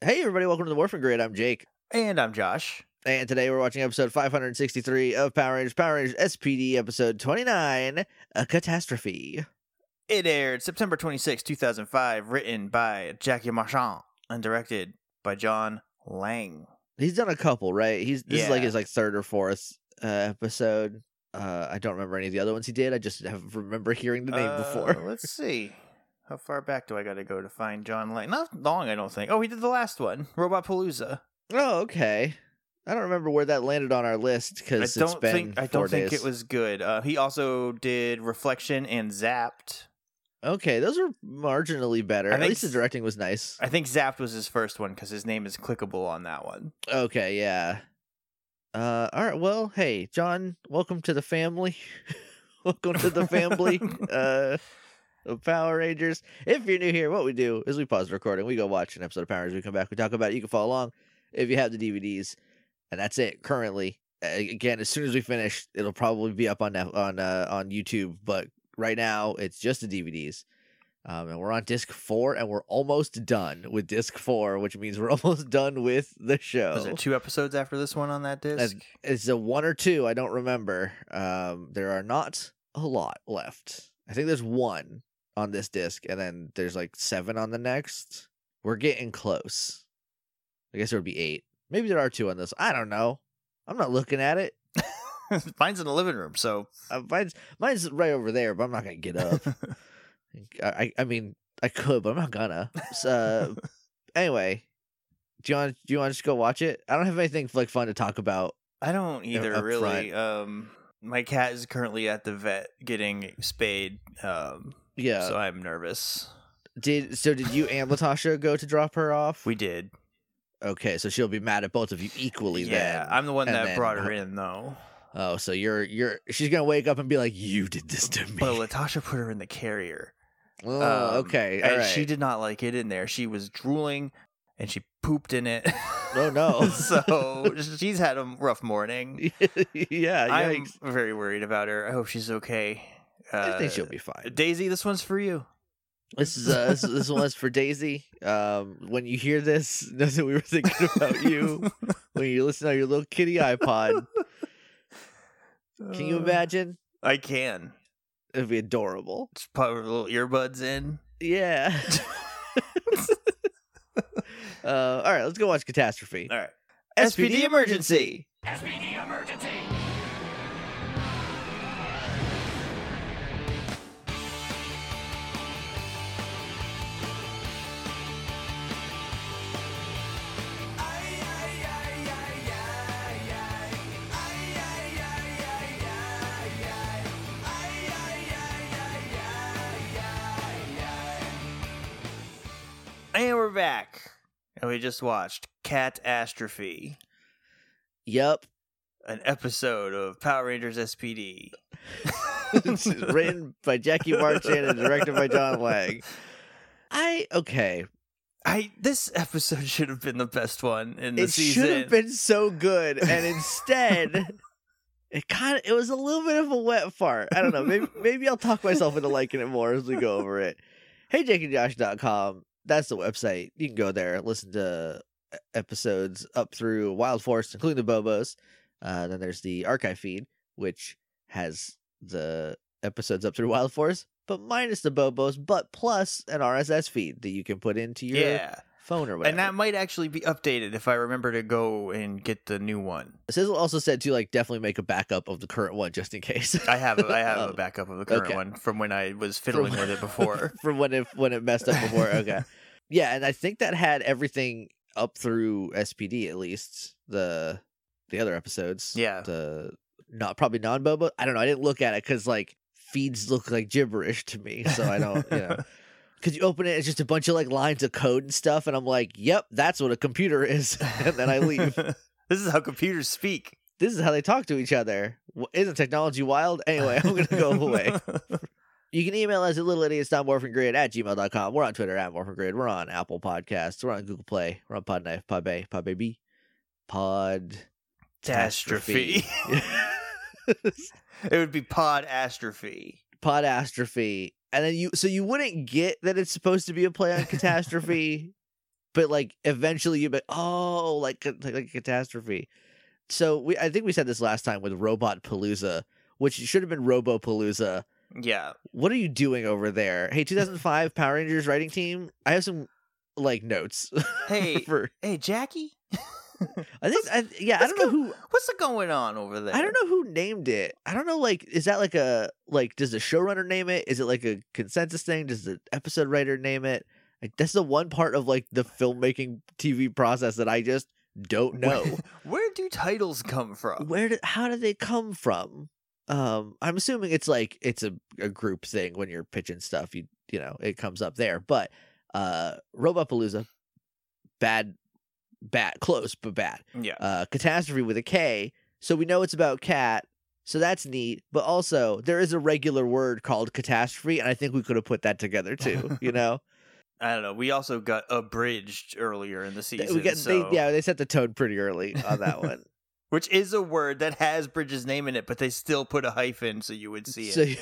Hey, everybody, welcome to the Morphin Grid. I'm Jake. And I'm Josh. And today we're watching episode 563 of Power Rangers, Power Rangers SPD, episode 29, A Katastrophe. It aired September 26, 2005, written by Jackie Marchand and directed by John Laing. He's done a couple, right? He's This is like his like third or fourth uh, episode. Uh, I don't remember any of the other ones he did. I just have remember hearing the name Uh, before. let's see. How far back do I got to go to find John Laing? Not long, I don't think. Oh, he did the last one, Robot Palooza. Oh, okay. I don't remember where that landed on our list because it's don't been think I don't think it was good. Uh, he also did Reflection and Zapped. Okay, those are marginally better. I At think least the directing was nice. I think Zapped was his first one because his name is clickable on that one. Okay, yeah. Uh, all right. Well, hey, John, welcome to the family. welcome to the family. uh, of Power Rangers. If you're new here, what we do is we pause the recording, we go watch an episode of Power Rangers, we come back, we talk about it. You can follow along if you have the DVDs, and that's it. Currently, again, as soon as we finish, it'll probably be up on on uh, on YouTube. But right now, it's just the DVDs. Um, and we're on disc four, and we're almost done with disc four, which means we're almost done with the show. Was it two episodes after this one on that disc? It's a one or two. I don't remember. Um, there are not a lot left. I think there's one on this disc, and then there's like seven on the next. We're getting close. I guess there would be eight. Maybe there are two on this. I don't know. I'm not looking at it. Mine's in the living room, so Uh, mine's mine's right over there, but I'm not gonna get up. I I, mean I could, but I'm not gonna. So, anyway, do you want do you want to just go watch it? I don't have anything like fun to talk about. I don't either really. Um, my cat is currently at the vet getting spayed. Um, Yeah. so I'm nervous. Did so? Did you and Latasha go to drop her off? We did. okay, so she'll be mad at both of you equally. Yeah, then. I'm the one that then brought her in though. Oh, so you're you're she's gonna wake up and be like, "You did this to me." But Latasha put her in the carrier. oh, Um, okay, all and right. she did not like it in there. She was drooling, and she pooped in it. Oh, no. so she's had a rough morning. yeah, I'm very worried about her. I hope she's okay. I think she'll Uh, be fine. Daisy, this one's for you. This is uh, this, this one's for Daisy. Um, when you hear this, know that we were thinking about you when you listen on your little kitty iPod. Can you Uh, imagine? I can. It'd be adorable. Just put her little earbuds in. Yeah. uh, all right, let's go watch Katastrophe. All right. SPD, SPD emergency. SPD emergency. And we're back. And we just watched Katastrophe, Yep. an episode of Power Rangers SPD. Written by Jackie Marchand and directed by John Laing. I okay. I this episode should have been the best one in the It season. It should have been so good, and instead, it kind of it was a little bit of a wet fart. I don't know. Maybe maybe I'll talk myself into liking it more as we go over it. Hey, jakeandjosh.com. That's the website. You can go there, listen to episodes up through Wild Force, including the Bobos. Uh, then there's the archive feed, which has the episodes up through Wild Force, but minus the Bobos, but plus an RSS feed that you can put into your yeah. Phone or whatever. And that might actually be updated if I remember to go and get the new one. Sizzle also said to like definitely make a backup of the current one just in case. I have a, I have a um, backup of the current okay. one from when I was fiddling with it before. from when it when it messed up before. Okay, yeah, and I think that had everything up through SPD at least the the other episodes. Yeah. the not probably non Bobo. I don't know. I didn't look at it because like feeds look like gibberish to me, so I don't you know. Because you open it, it's just a bunch of like lines of code and stuff, and I'm like, "Yep, that's what a computer is," and then I leave. this is how computers speak. this is how they talk to each other. Isn't technology wild? Anyway, I'm gonna go away. You can email us at littleidiots.morphingrid at gmail.com. We're on Twitter at morphingrid. We're on Apple Podcasts. We're on Google Play. We're on Podknife, Podbay, Podbaby, Pod. Catastrophe. it would be podastrophe. Podastrophe. And then you, so you wouldn't get that it's supposed to be a play on catastrophe but like eventually you'd be oh like like a catastrophe. So we I think we said this last time with Robot Palooza, which should have been Robo Palooza. Yeah. What are you doing over there? Hey, 2005 Power Rangers writing team. I have some like notes. Hey, for hey, Jackie. I think I, yeah I don't know who What's going on over there? I don't know who named it. I don't know like is that like a like does the showrunner name it? Is it like a consensus thing? Does the episode writer name it? Like, that's the one part of like the filmmaking TV process that I just don't know. Where, where do titles come from? Where did how did they come from? Um, I'm assuming it's like it's a, a group thing when you're pitching stuff. You you know it comes up there, but uh, Robopalooza, bad, bad, close but bad. Yeah. Uh, catastrophe with a K, so we know it's about cat. So that's neat, but also there is a regular word called catastrophe, and I think we could have put that together too. You know, I don't know. We also got abridged earlier in the season. we so- they, yeah they set the tone pretty early on that one. Which is a word that has Bridges' name in it, but they still put a hyphen so you would see so, it.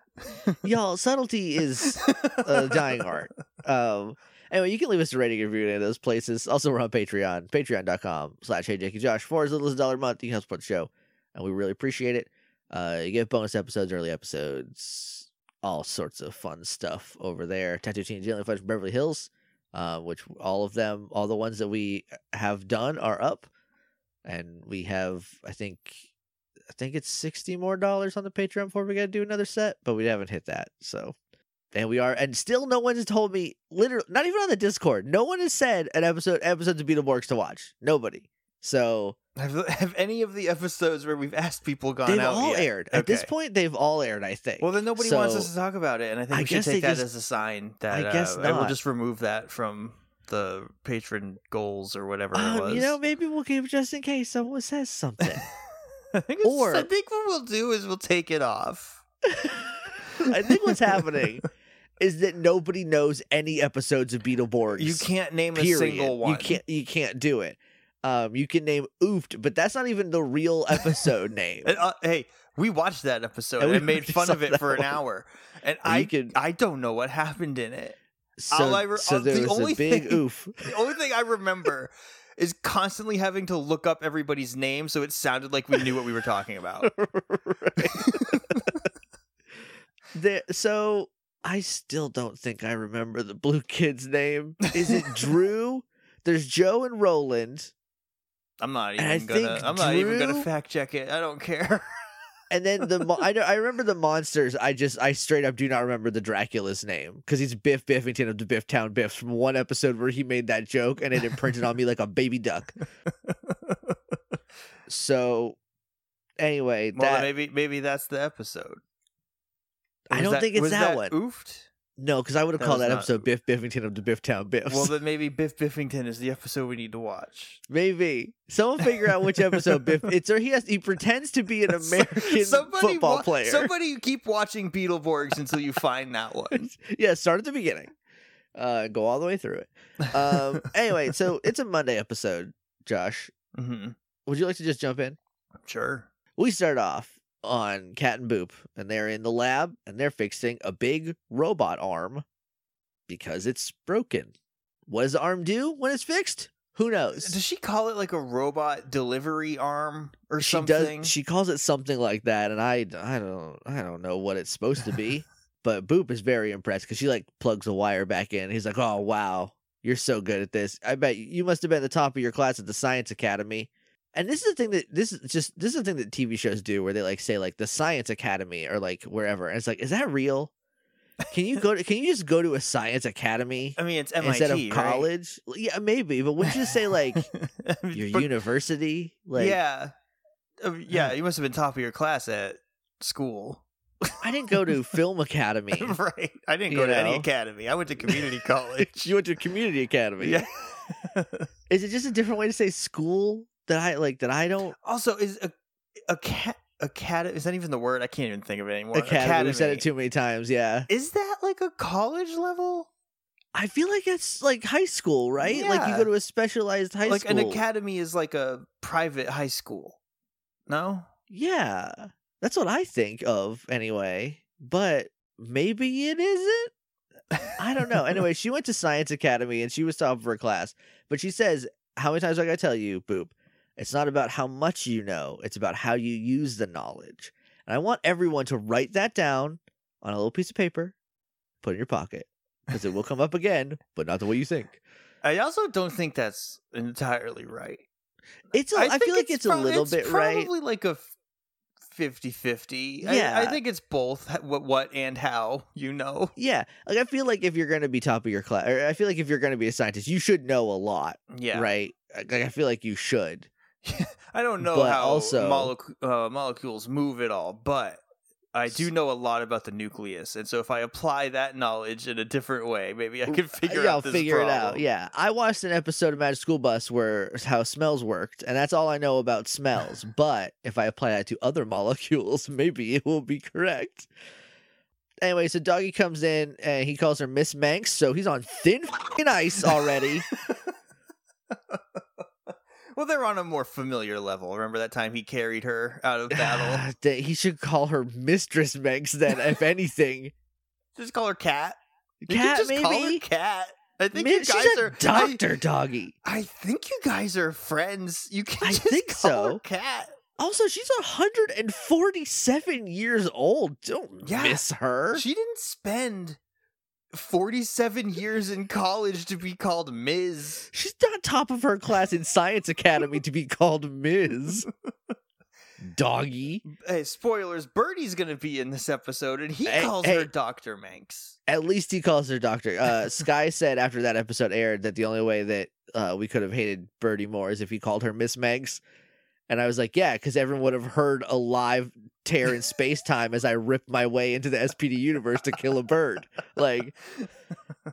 y'all, subtlety is a dying art. Um, anyway, you can leave us a rating and review in any of those places. Also, we're on Patreon, patreon.com slash hey Jake and Josh. For as little as a dollar a month, you can help support the show, and we really appreciate it. Uh, you get bonus episodes, early episodes, all sorts of fun stuff over there. Tattooed Teenage Alien Fighters from Beverly Hills, uh, which all of them, all the ones that we have done are up, and we have, I think, I think it's sixty more dollars on the Patreon before we got to do another set, but we haven't hit that. So, and we are, and still no one has told me, literally, not even on the Discord, no one has said an episode episodes of Beetleborgs to watch. Nobody. So Have, have any of the episodes where we've asked people gone they've out all yet? aired. At this point, they've all aired. I think. Well, then nobody wants us to talk about it, and I think I we should take that just- as a sign that I guess uh, We'll just remove that from the patron goals or whatever it Um, was. you know, maybe we'll keep it just in case someone says something. I think or- I think what we'll do is we'll take it off. I think what's happening is that nobody knows any episodes of Beetleborgs. You can't name period. a single one. You can't. You can't do it. Um, you can name Oofed, but that's not even the real episode name. And, uh, hey, we watched that episode And and, made fun of it for an one. hour, and you I could- I don't know what happened in it. So, I re- so uh, there the was only a big thing- oof. The only thing I remember is constantly having to look up everybody's name so it sounded like we knew what we were talking about. There, so I still don't think I remember the blue kid's name. Is it Drew? There's Joe and Roland, I'm not even gonna. I'm not even gonna fact check it. I don't care. and then the mo- I know I remember the monsters. I just I straight up do not remember the Dracula's name because he's Biff Biffington of the Biff Town Biffs from one episode where he made that joke and it imprinted on me like a baby duck. So anyway, well, that maybe maybe that's the episode. I don't that- think it's was that one. Oofed. no, because I would have called that episode Biff Biffington of the Biff Town Biffs. Well, then maybe Biff Biffington is the episode we need to watch. Maybe someone figure out which episode Biff. It's or he has he pretends to be an American Somebody football wa- player. Somebody keep watching Beetleborgs until you find that one. yeah, start at the beginning. Uh, go all the way through it. Um, anyway, so it's a Monday episode. Josh, hmm would you like to just jump in? Sure. We start off on Cat and Boop, and they're in the lab and they're fixing a big robot arm because it's broken. What does the arm do when it's fixed? Who knows? Does she call it like a robot delivery arm or she something? does she calls it something like that and i i don't i don't know what it's supposed to be but boop is very impressed because she like plugs a wire back in he's like oh wow you're so good at this i bet you must have been the top of your class at the science academy and this is the thing that this is just this is the thing that tv shows do where they like say like the science academy or like wherever and it's like is that real can you go to can you just go to a science academy I mean, it's MIT instead of right? college yeah maybe but wouldn't you say like your but- university like yeah, Uh, yeah. You must have been top of your class at school, I didn't go to film academy. right? I didn't go to any academy. I went to community college. you went to community academy. yeah. Is it just a different way to say school that I like that I don't also, is a a cat a cat is that even the word? I can't even think of it anymore. academy. We've said it too many times, yeah. Is that like a college level? I feel like it's like high school, right? Like you go to a specialized high like school. Like an academy is like a private high school. No, Yeah. That's what I think of anyway. But maybe it isn't. I don't know. Anyway, she went to Science Academy and she was top of her class. But she says, How many times do I gotta tell you, Boop? It's not about how much you know, it's about how you use the knowledge. And I want everyone to write that down on a little piece of paper, put it in your pocket, because it will come up again, but not the way you think. I also don't think that's entirely right. It's a, I, think feel like it's, a little it's bit right. Probably like a 50-50. I- I, think it's both what, what and how you know. Yeah, like I feel like if you're gonna be top of your class, or I feel like if you're gonna be a scientist, you should know a lot, Yeah, right? Like I feel like you should. I don't know But how also- molecu- uh, molecules move at all, but I do know a lot about the nucleus, and so if I apply that knowledge in a different way, maybe I can figure yeah, out I'll this figure it out. problem. Yeah, I watched an episode of Magic School Bus where how smells worked, and that's all I know about smells. but if I apply that to other molecules, maybe it will be correct. Anyway, so Doggy comes in and he calls her Miss Manx, so he's on thin fing ice already. Well, they're on a more familiar level. Remember that time he carried her out of battle? He should call her Mistress Manx then, if anything. just call her Cat. Cat, just call her maybe. Cat. I think Man, you guys she's a are doctor, Doggy. I, think you guys are friends. You can I just think call her so. Cat. Also, she's 147 years old. Don't Yeah. miss her. She didn't spend 47 years in college to be called Ms. She's not top of her class in Science Academy to be called Ms. Doggy. Hey, spoilers, Birdie's going to be in this episode and he Hey, calls hey. her Dr. Manx. At least he calls her doctor. Uh, Sky said after that episode aired that the only way that uh, we could have hated Birdie more is if he called her Miss Megs. And I was like, yeah, because everyone would have heard a live tear in space time as I ripped my way into the SPD universe to kill a bird. Like,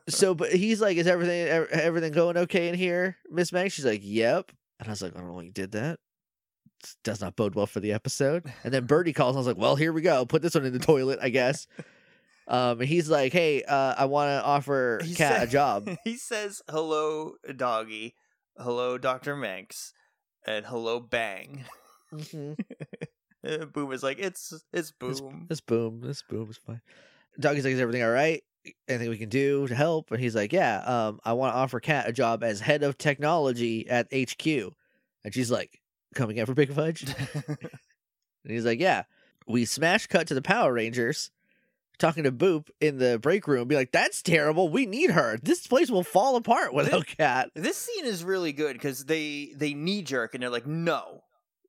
so, but he's like, is everything everything going okay in here, Miss Meg? She's like, yep. And I was like, I don't know, you did that. Does not bode well for the episode. And then Birdie calls. And I was like, well, here we go. Put this one in the toilet, I guess. Um, and he's like, hey, uh, I want to offer He Kat a job. he says, hello, doggy. Hello, Dr. Manx. And hello, Bang. hmm Boom is like, it's it's Boom. This boom, this boom is fine. Doggy's like, is everything all right? Anything we can do to help? And he's like, yeah, um, I want to offer Cat a job as head of technology at HQ. And she's like, coming in for Big Fudge? And he's like, yeah. We smash cut to the Power Rangers talking to Boop in the break room, be like, that's terrible. We need her. This place will fall apart without Cat." this scene is really good because they they knee jerk and they're like, no.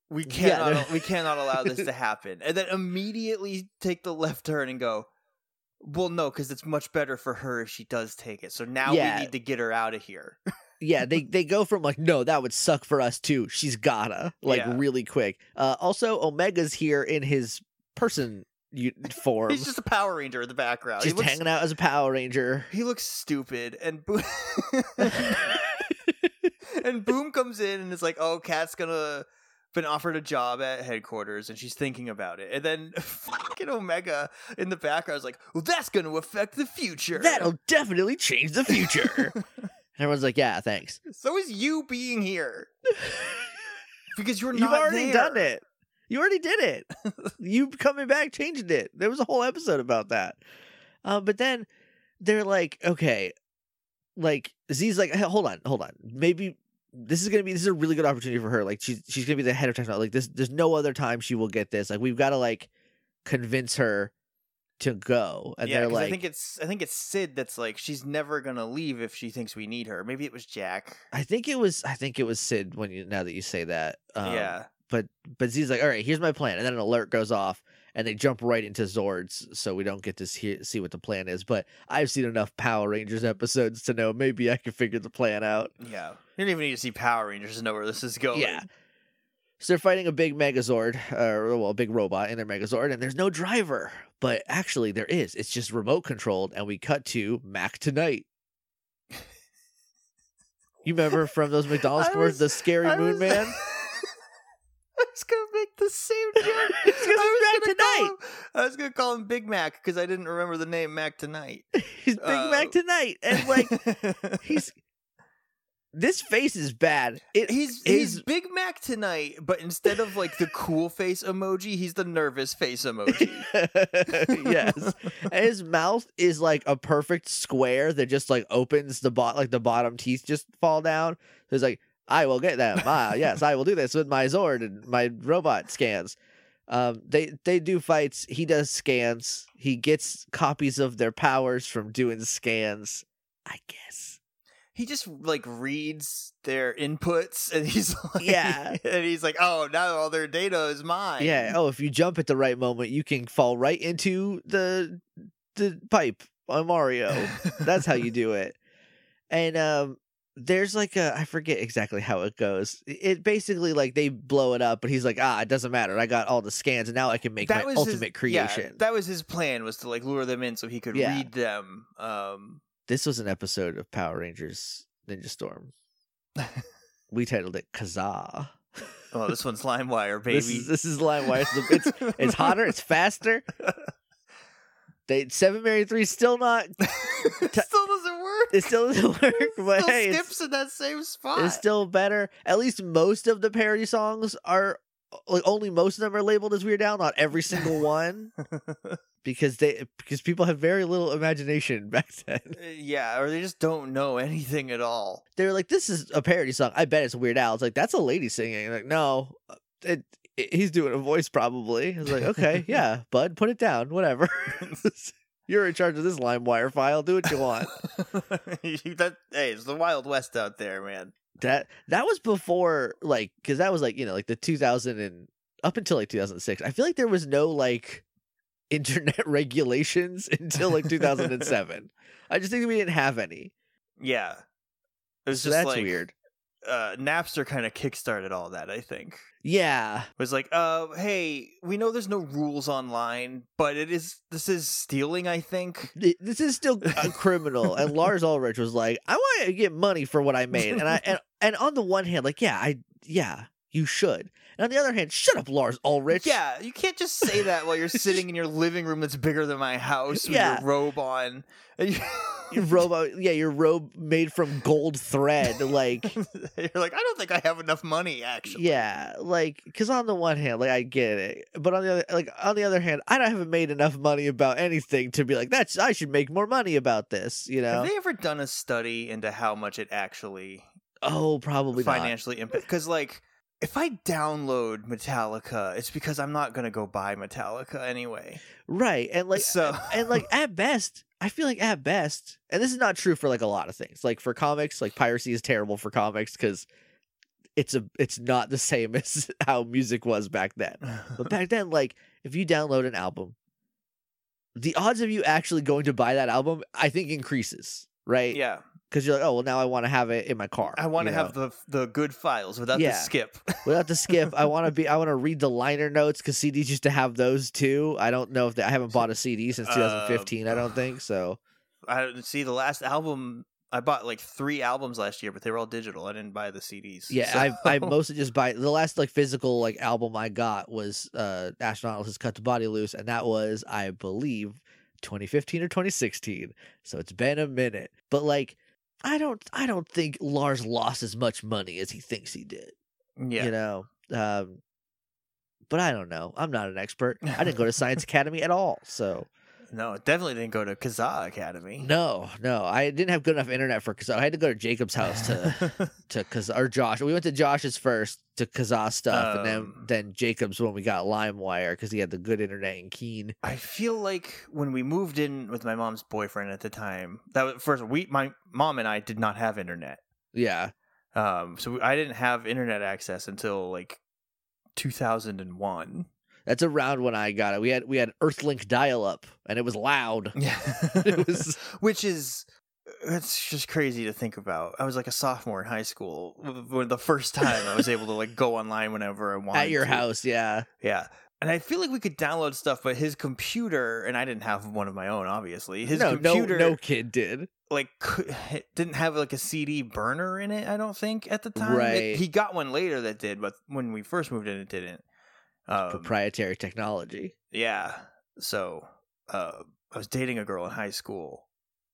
We Yeah, cannot they're- we cannot allow this to happen. And then immediately take the left turn and go, well, no, because it's much better for her if she does take it. So now Yeah. we need to get her out of here. yeah, they they go from like, no, that would suck for us too. She's gotta like Yeah. really quick. Uh, also, Omega's here in his person u- form, He's just a Power Ranger in the background. He looks, hanging out as a Power Ranger. he looks stupid. And Boom, and Boom comes in and is like, oh, Kat's gonna been offered a job at headquarters and she's thinking about it. And then fucking Omega in the background is like, well, that's gonna affect the future. That'll definitely change the future. and everyone's like, yeah, thanks. So is you being here. Because you're You've not already there. done it. You already did it. you coming back changed it. There was a whole episode about that. Uh, but then they're like, okay, like Z's like, hey, hold on, hold on. Maybe this is gonna be this is a really good opportunity for her. Like she's she's gonna be the head of technology. Like this, there's no other time she will get this. Like we've got to like convince her to go. And yeah, they're like, I think it's I think it's Syd that's like she's never gonna leave if she thinks we need her. Maybe it was Jack. I think it was I think it was Syd when you now that you say that. Um, yeah, But but Z's like, all right, here's my plan, and then an alert goes off, and they jump right into Zords, so we don't get to see, see what the plan is. But I've seen enough Power Rangers episodes to know maybe I can figure the plan out. yeah. You don't even need to see Power Rangers to know where this is going. Yeah. So they're fighting a big Megazord, or well, a big robot in their Megazord, and there's no driver. But actually, there is. It's just remote controlled, and we cut to Mac tonight. You remember from those McDonald's commercials, the scary I Moon was- Man? Was gonna make the same joke. It's gonna be I was Mac gonna call Tonight. him- I was gonna call him Big Mac because I didn't remember the name Mac Tonight. He's Big Uh, Mac tonight, and like he's this face is bad. It, He's His- he's Big Mac tonight, but instead of like the cool face emoji, he's the nervous face emoji. yes. And his mouth is like a perfect square that just like opens the bot like the bottom teeth just fall down. So it's like, I will get them. Ah, yes, I will do this with my Zord and my robot scans. Um, they they do fights. He does scans. He gets copies of their powers from doing scans. I guess. he just like reads their inputs and he's like Yeah. and he's like oh now all their data is mine Yeah. Oh, if you jump at the right moment, you can fall right into the the pipe on Mario. That's how you do it. And um there's like a I forget exactly how it goes. It basically like they blow it up, but he's like, ah, it doesn't matter. I got all the scans and now I can make my was ultimate his, creation. yeah, that was his plan was to like lure them in so he could Yeah. read them um this was an episode of Power Rangers Ninja Storm. we titled it Kazaa. oh this one's limewire baby This is this is LimeWire. It's, it's it's hotter, it's faster. They seven Mary three still not it still doesn't work it still doesn't work, but still hey, skips in that same spot It's still better. At least most of the parody songs are like only most of them are labeled as Weird Al, not every single one, because they because people have very little imagination back then. Uh, yeah or they just don't know anything at all They're like, "This is a parody song. I bet it's Weird Al." It's like that's a lady singing. Like, no, uh, it, it- he's doing a voice probably. I was like, okay, yeah, bud, put it down, whatever. You're in charge of this LimeWire file. Do what you want. that hey it's the wild west out there man That that was before like because that was like you know like the 2000 and up until like 2006. I feel like there was no like internet regulations until like 2007. I just think we didn't have any. yeah it was So just that's like weird. uh napster kind of kickstarted all that i think Yeah, was like, uh, hey, we know there's no rules online, but it is this is stealing, I think. this is still a criminal. and Lars Ulrich was like, I want to get money for what I made. And I and, and on the one hand, like, yeah, I yeah, you should. And on the other hand, shut up, Lars Ulrich. Yeah, you can't just say that while you're sitting in your living room that's bigger than my house with Yeah. your robe on. Your robe, yeah, your robe made from gold thread, like you're like, I don't think I have enough money, actually. Yeah, like because on the one hand, like I get it, but on the other, like on the other hand, I don't- haven't made enough money about anything to be like that's I should make more money about this. You know? Have they ever done a study into how much it actually oh, probably financially impact? Because like, if I download Metallica, it's because I'm not gonna go buy Metallica anyway. Right, and like so and like at best, I feel like at best, and this is not true for like a lot of things. Like for comics, like piracy is terrible for comics because it's a it's not the same as how music was back then. But back then, like if you download an album, the odds of you actually going to buy that album, I think, increases. Right? yeah. Because you're like, oh well, now I want to have it in my car. I want to have know? the the good files without Yeah. the skip. without the skip. I want to be. I want to read the liner notes because CDs used to have those too. I don't know if they, I haven't bought a CD since Uh, 2015. I don't think so. I see the last album. I bought like three albums last year, but they were all digital. I didn't buy the CDs. Yeah, so- I I mostly just buy the last like physical like album I got was uh Astronautalis cut the body loose, and that was I believe 2015 or 2016. So it's been a minute, but like. I don't. I don't think Lars lost as much money as he thinks he did. yeah. you know um but i don't know i'm not an expert i didn't go to science academy at all so No, it definitely didn't go to Kazaa Academy. no no i didn't have good enough internet for kazaa i had to go to jacob's house to to kazaa or josh we went to josh's first to kazaa stuff and then Um. then jacob's when we got limewire because he had the good internet in keen I feel like when we moved in with my mom's boyfriend at the time, that was first we my mom and I did not have internet. yeah Um, so I didn't have internet access until like 2001. That's around when i got it we had we had earthlink dial-up and it was loud Yeah, It was- which is it's just crazy to think about. I was like a sophomore in high school when the first time I was able to like go online whenever I wanted at your to. house yeah Yeah. And I feel like we could download stuff, but his computer, and I didn't have one of my own, obviously. His no computer, no no kid did like, didn't have like a CD burner in it. I don't think at the time. It- Right. he got one later that did, but when we first moved in, it didn't. Um, proprietary technology yeah. So uh, I was dating a girl in high school,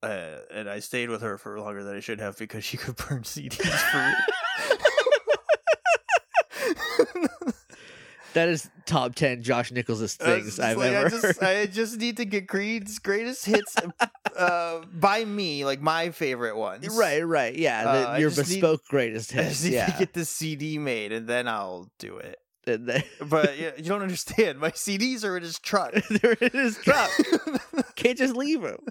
uh, and I stayed with her for longer than I should have because she could burn CDs for me. That is top ten Josh Nichols' things I've like, ever I just. I just need to get Creed's greatest hits uh, by me, like my favorite ones. Right, right, yeah. the- Uh, your just need- bespoke greatest I hits, need yeah. get the CD made, and then I'll do it. But yeah, you don't understand. My CDs are in his truck. there it is, drop. Can't just leave them.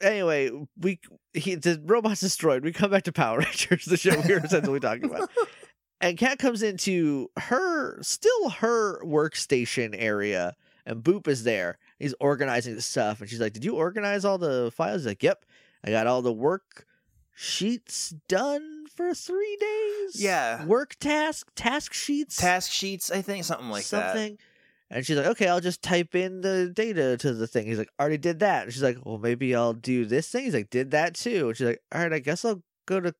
Anyway, we he the robot's destroyed. We come back to Power Rangers, the show we were essentially talking about. And Kat comes into her still her workstation area, and Boop is there. He's organizing the stuff, and she's like, "Did you organize all the files?" He's like, "Yep, I got all the work sheets done for three days. Yeah. work task task sheets, Task sheets, I think, something like that. something." And she's like, "Okay, I'll just type in the data to the thing." He's like, "Already did that." And she's like, "Well, maybe I'll do this thing." He's like, "Did that too." And she's like, "All right, I guess I'll go to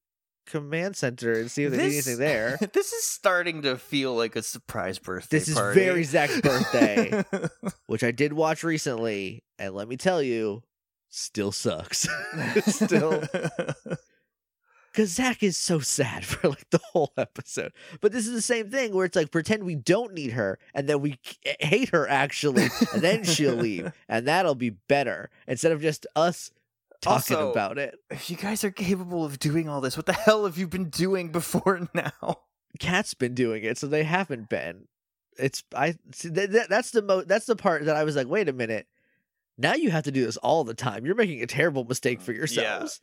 command center and see if they need anything there." this is starting to feel like a surprise birthday This is party. very Zack's birthday, which I did watch recently, and let me tell you, still sucks. still, because Zach is so sad for like the whole episode. But this is the same thing where it's like pretend we don't need her, and then we eh, hate her actually, and then she'll leave, and that'll be better instead of just us talking Also- about it. if you guys are capable of doing all this, what the hell have you been doing before now? Cat's been doing it, so they haven't been. It's I see that, that that's the mo that's the part that I was like, wait a minute. Now you have to do this all the time. You're making a terrible mistake for mm, yourselves.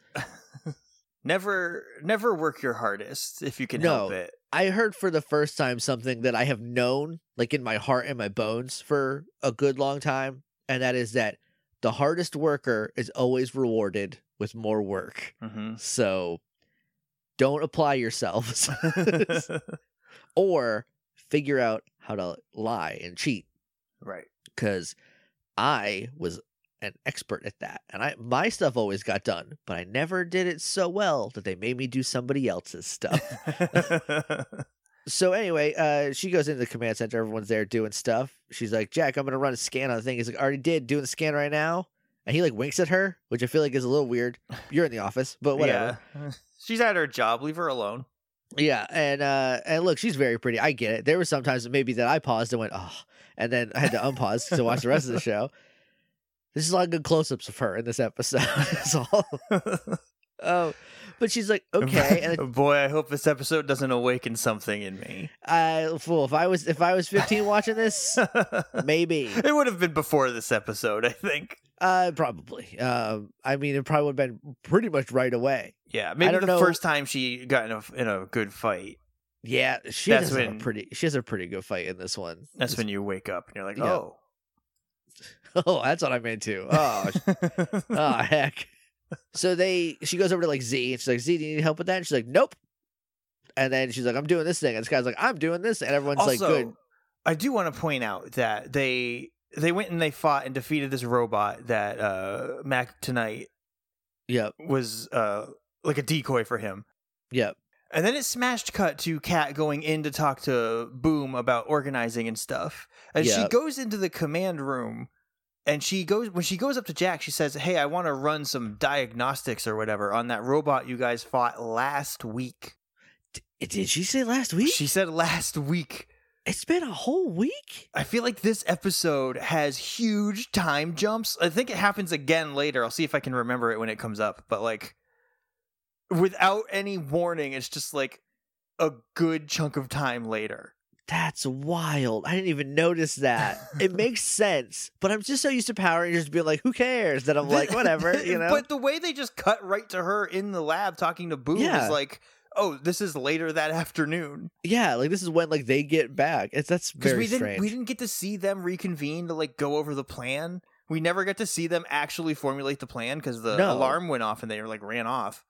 Never, never work your hardest if you can No. help it. I heard for the first time something that I have known, like in my heart and my bones, for a good long time, and that is that the hardest worker is always rewarded with more work. hmm So don't apply yourselves or figure out how to lie and cheat right. because I was an expert at that. And I my stuff always got done, but I never did it so well that they made me do somebody else's stuff. so anyway, uh, she goes into the command center. Everyone's there doing stuff. She's like, "Jack, I'm gonna run a scan on the thing." He's like, "Already did. Doing the scan right now." And he like winks at her, which I feel like is a little weird. You're in the office, but whatever. Yeah. She's at her job. Leave her alone. Yeah, and uh, and look, she's very pretty. I get it. There were sometimes maybe that I paused and went, "Oh," and then I had to unpause to watch the rest of the show. This is a lot of good close-ups of her in this episode. That's all. Oh, but she's like, okay, and it- boy, I hope this episode doesn't awaken something in me. I fool. If I was if I was 15 watching this, maybe. It would have been before this episode, I think. Uh, probably. Um, I mean, it probably would have been pretty much right away. Yeah, maybe the know- first time she got in a in a good fight. Yeah, she That's has a pretty. She has a pretty good fight in this one. That's when you wake up and you're like, Yeah. oh, Oh, that's what I meant too. Oh, oh heck. So they she goes over to like Z and she's like, Z, do you need help with that? And she's like, Nope. And then she's like, I'm doing this thing. And this guy's like, I'm doing this. And everyone's like, Good. I do want to point out that they they went and they fought and defeated this robot that uh Mac tonight Yep. was uh like a decoy for him. Yep. And then it smashed cut to Kat going in to talk to Boom about organizing and stuff. And she goes into the command room and she goes when she goes up to Jack, she says, Hey, I want to run some diagnostics or whatever on that robot you guys fought last week. D- did she say last week? She said last week. it's been a whole week? I feel like this episode has huge time jumps. I think it happens again later. I'll see if I can remember it when it comes up. But like without any warning, it's just like a good chunk of time later. That's wild. I didn't even notice that. it makes sense, but I'm just so used to Power Rangers being like, "Who cares?" That I'm like, whatever, you know. But the way they just cut right to her in the lab talking to Boo Yeah. is like, oh, this is later that afternoon. yeah, like this is when like they get back. It's that's Because very we didn't strange. we didn't get to see them reconvene to like go over the plan. We never get to see them actually formulate the plan because the No. alarm went off and they were like ran off.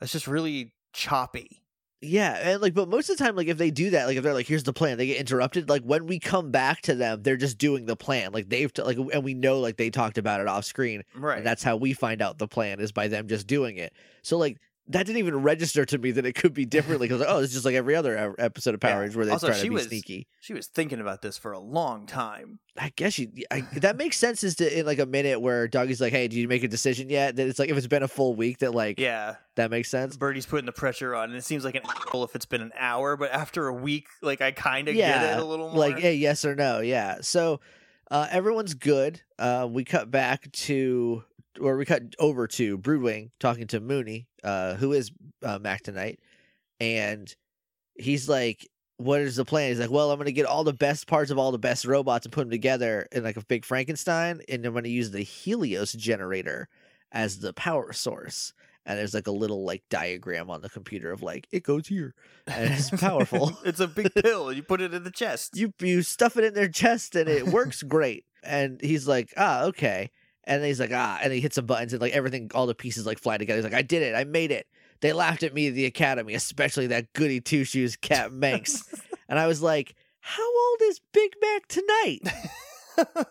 It's just really choppy. Yeah, and like, but most of the time, like if they do that, like if they're like, "Here's the plan," they get interrupted. Like when we come back to them, they're just doing the plan. Like they've t- like, and we know like they talked about it off screen, Right. and that's how we find out the plan is by them just doing it. So like that didn't even register to me that it could be differently because oh, it's just like every other episode of Power Yeah. Rangers where they Also, try she to be was- sneaky. She was thinking about this for a long time. I guess you. I, that makes sense. Is to in like a minute where Doggy's like, "Hey, do you make a decision yet?" That it's like if it's been a full week, that like Yeah, that makes sense. Birdie's putting the pressure on, and it seems like an asshole if it's been an hour, but after a week, like I kind of Yeah, get it a little more. Like, hey, yes or no? Yeah. So uh, everyone's good. Uh, we cut back to, or we cut over to Broodwing talking to Mooney, uh, who is uh, Mac tonight, and he's like, "What is the plan?" He's like, "Well, I'm going to get all the best parts of all the best robots and put them together in like a big Frankenstein, and I'm going to use the Helios generator as the power source." And there's like a little like diagram on the computer of like it goes here and it's powerful. it's a big pill. You put it in the chest. you you stuff it in their chest and it works great. And he's like, ah, okay. And then he's like, ah, and he hits some buttons and like everything, all the pieces like fly together. He's like, I did it, I made it. They laughed at me at the academy, especially that goody two shoes Kat Manx. and I was like, how old is Big Mac tonight?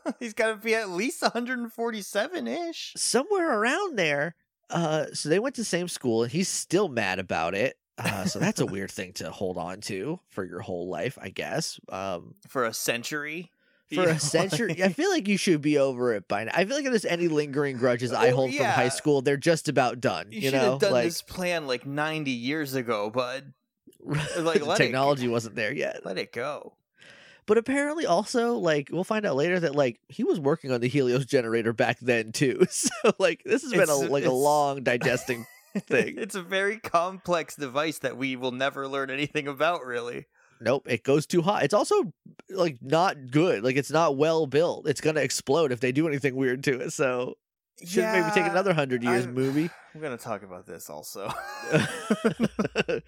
He's got to be at least 147 ish. Somewhere around there. Uh, so they went to the same school, and he's still mad about it. Uh, so that's a weird thing to hold on to for your whole life, I guess. Um, For a century. For You know, a century. I feel like you should be over it by now. I feel like if there's any lingering grudges I Oh, hold from high school, they're just about done. You, You, should know, have done like this plan like 90 years ago, bud. like, the let it- technology wasn't there yet. Let it go. But apparently, also like we'll find out later that like he was working on the Helios generator back then too. So like this has been a It's- uh, like a long digesting thing. it's a very complex device that we will never learn anything about, really. Nope, it goes too hot. It's also like not good. Like it's not well built. It's gonna explode if they do anything weird to it. So should maybe take another hundred years, I'm- movie. I'm to talk about this also.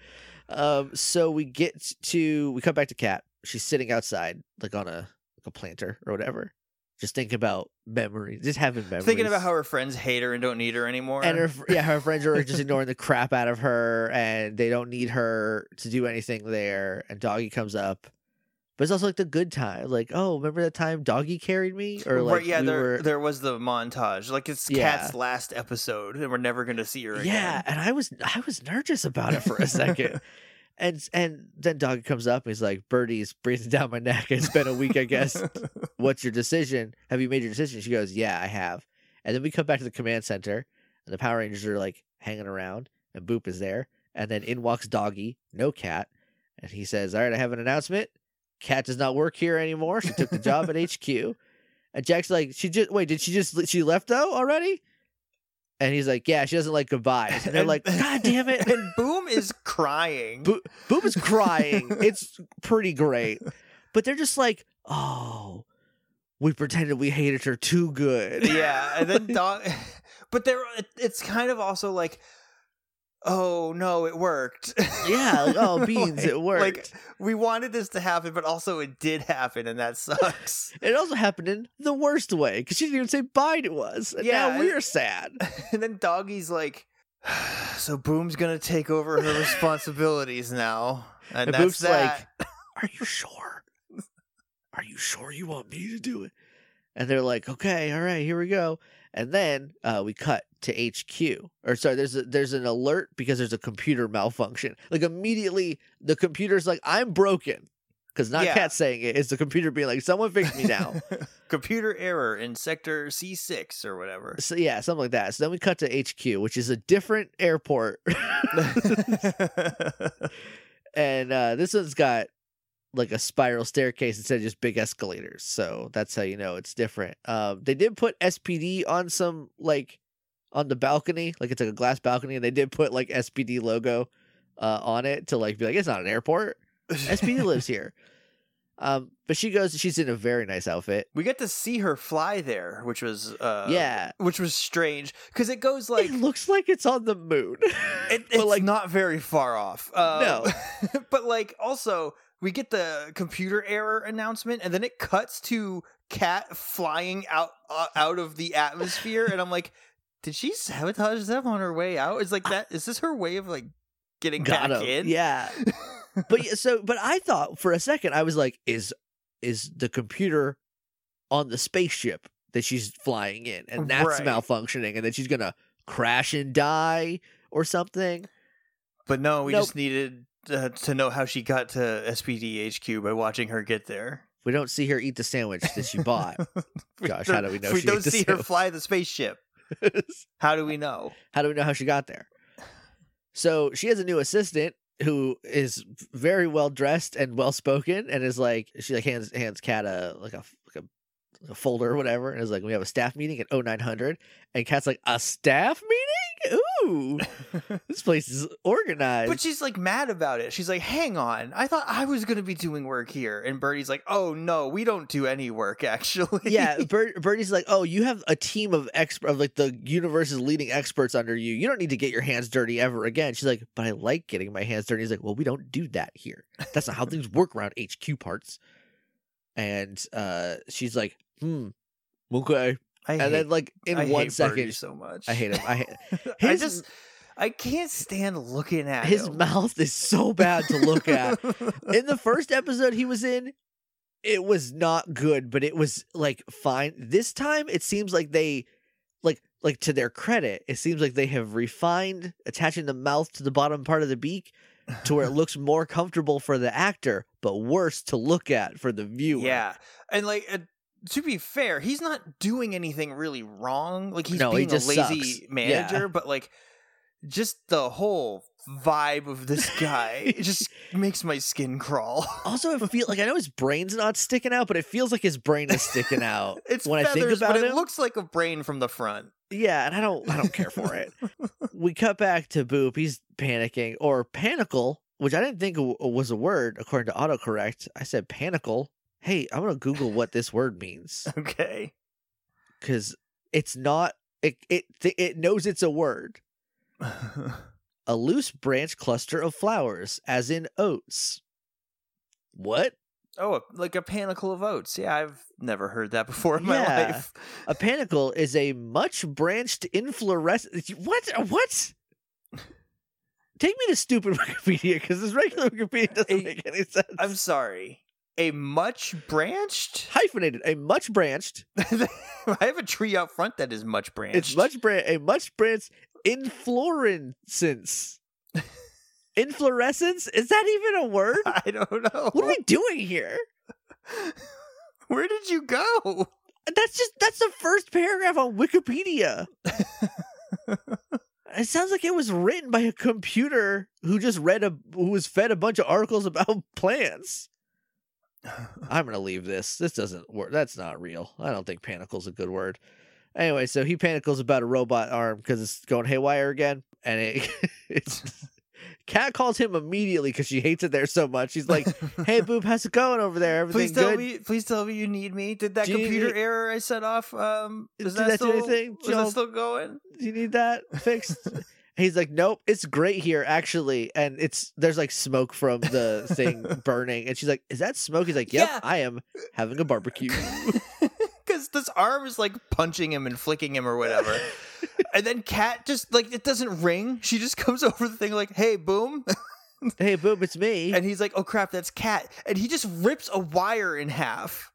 um, so we get to we come back to Cat. She's sitting outside, like on a like a planter or whatever, just think about memories, just having memories. Thinking about how her friends hate her and don't need her anymore. and her yeah, her friends are just ignoring the crap out of her, and they don't need her to do anything there. And Doggy comes up, but it's also like the good time, like oh, remember that time Doggy carried me, or like right, yeah, we there were- there was the montage. Like it's Yeah. Kat's last episode, and we're never going to see her Yeah, and I was I was nervous about it for a second. and and then Dog comes up and he's like, Birdie's breathing down my neck. It's been a week, I guess. What's your decision? Have you made your decision? She goes, Yeah, I have. And then we come back to the command center and the Power Rangers are like hanging around and Boop is there. And then in walks Doggy, no cat. And he says, All right, I have an announcement. Cat does not work here anymore. She took the job at HQ. And Jack's like, She just wait, did she just she left though already? And he's like, Yeah, she doesn't like goodbyes. And they're like, God damn it. and Boom is crying. Bo- Boop is crying. it's pretty great. But they're just like, oh, we pretended we hated her too good. yeah, and then dog. But there, it- it's kind of also like, oh no, it worked. Yeah, like, oh, beans, it worked. Like, we wanted this to happen, but also it did happen, and that sucks. It also happened in the worst way because she didn't even say bye to us. And Yeah, now we're sad. and then Doggy's like, so Boom's gonna take over her responsibilities now, and, And that's Boop's that. like, Are you sure? Are you sure you want me to do it? And they're like, Okay, all right, here we go. And then uh, we cut to HQ. Or sorry, there's a, there's an alert because there's a computer malfunction. Like immediately, the computer's like, "I'm broken," because not Yeah. Cat saying it. It's the computer being like, "Someone fix me now." Computer error in sector C six or whatever. so yeah, something like that. So then we cut to HQ, which is a different airport, and uh, this one's got like a spiral staircase instead of just big escalators. So that's how you know it's different. Um, they did put SPD on some like on the balcony, like it's like a glass balcony, and they did put like SPD logo uh, on it to like be like it's not an airport. SPD lives here. Um, but she goes. She's in a very nice outfit. we get to see her fly there, which was uh, yeah, which was strange because it goes like it looks like it's on the moon. it, but it's like not very far off. Um, No. but like also we get the computer error announcement, and then it cuts to Cat flying out uh, out of the atmosphere, and I'm like, did she sabotage them on her way out? Is like that? Is this her way of like getting got back him. in? Yeah. but yeah, so but I thought for a second I was like, is is the computer on the spaceship that she's flying in, and that's Right. malfunctioning, and then she's gonna crash and die or something. But no, we Nope. just needed uh, to know how she got to SPD HQ by watching her get there. We don't see her eat the sandwich that she bought. Gosh, how do we know We don't see her fly the spaceship. How do we know? How do we know how she got there? So she has a new assistant who is very well dressed and well spoken, and is like she like hands hands Kat a like a like a, a folder or whatever, and is like we have a staff meeting at 0900, and Kat's like a staff meeting. Ooh, this place is organized. But she's like mad about it. She's like, "Hang on, I thought I was going to be doing work here." And Birdie's like, "Oh no, we don't do any work actually." yeah, Bir- Birdie's like, oh, you have a team of expert of like the universe's leading experts under you. You don't need to get your hands dirty ever again. She's like, but I like getting my hands dirty. He's like, well, we don't do that here. That's not how things work around HQ parts. And uh, she's like, hmm, okay. I And hate, then like in I one hate second, so much. I hate him. I hate I his- just I can't stand looking at his him. mouth is so bad to look at. in the first episode he was in, it was not good, but it was like fine. This time it seems like they like like to their credit, it seems like they have refined attaching the mouth to the bottom part of the beak to where it looks more comfortable for the actor, but worse to look at for the viewer. Yeah, and like to be fair, he's not doing anything really wrong. Like he's No, he being just a lazy sucks. manager, but like just the whole vibe of this guy it just makes my skin crawl. Also, I feel like I know his brain's not sticking out, but it feels like his brain is sticking out. It's when I think feathers, about but him. it looks like a brain from the front. Yeah, and I don't I don't care for it. we cut back to Boop. He's panicking or panicle, which I didn't think w- was a word according to autocorrect. I said panicle. Hey, I'm gonna Google what this word means Okay. because it's not. It it it knows it's a word. A loose branch cluster of flowers, as in oats. What? oh, like a panicle of oats. Yeah, I've never heard that before in my Yeah. life. A panicle is a much branched inflorescence. What? What? Take me to stupid Wikipedia because this regular Wikipedia doesn't Hey, make any sense. I'm sorry. A much branched. hyphenated. A much branched. I have a tree out front that is much branched. It's much bran. A much branched inflorescence. Inflorescence? Is that even a word? I don't know. What are we doing here? Where did you go? That's just that's the first paragraph on Wikipedia. It sounds like it was written by a computer who just read a who was fed a bunch of articles about plants. I'm gonna leave this. This doesn't work. That's not real. I don't think panicle's is a good word. Anyway, so he panicles about a robot arm because it's going haywire again, and it, it's Kat calls him immediately because she hates it there so much. She's like, "Hey, Boop, how's it going over there? Everything please tell good? me. Please tell me you need me. Did that Do computer need- error I set off? Um, is that, that do still? anything? Is that still going? Do you need that fixed?" He's like, "Nope, it's great here actually." And it's there's like smoke from the thing burning, and she's like, "Is that smoke?" He's like, "Yep, Yeah. I am having a barbecue." Because this arm is like punching him and flicking him or whatever. and then Kat just like it doesn't ring. She just comes over the thing like, "Hey, boom," hey, boom, it's me. and he's like, "Oh crap, that's Kat," and he just rips a wire in half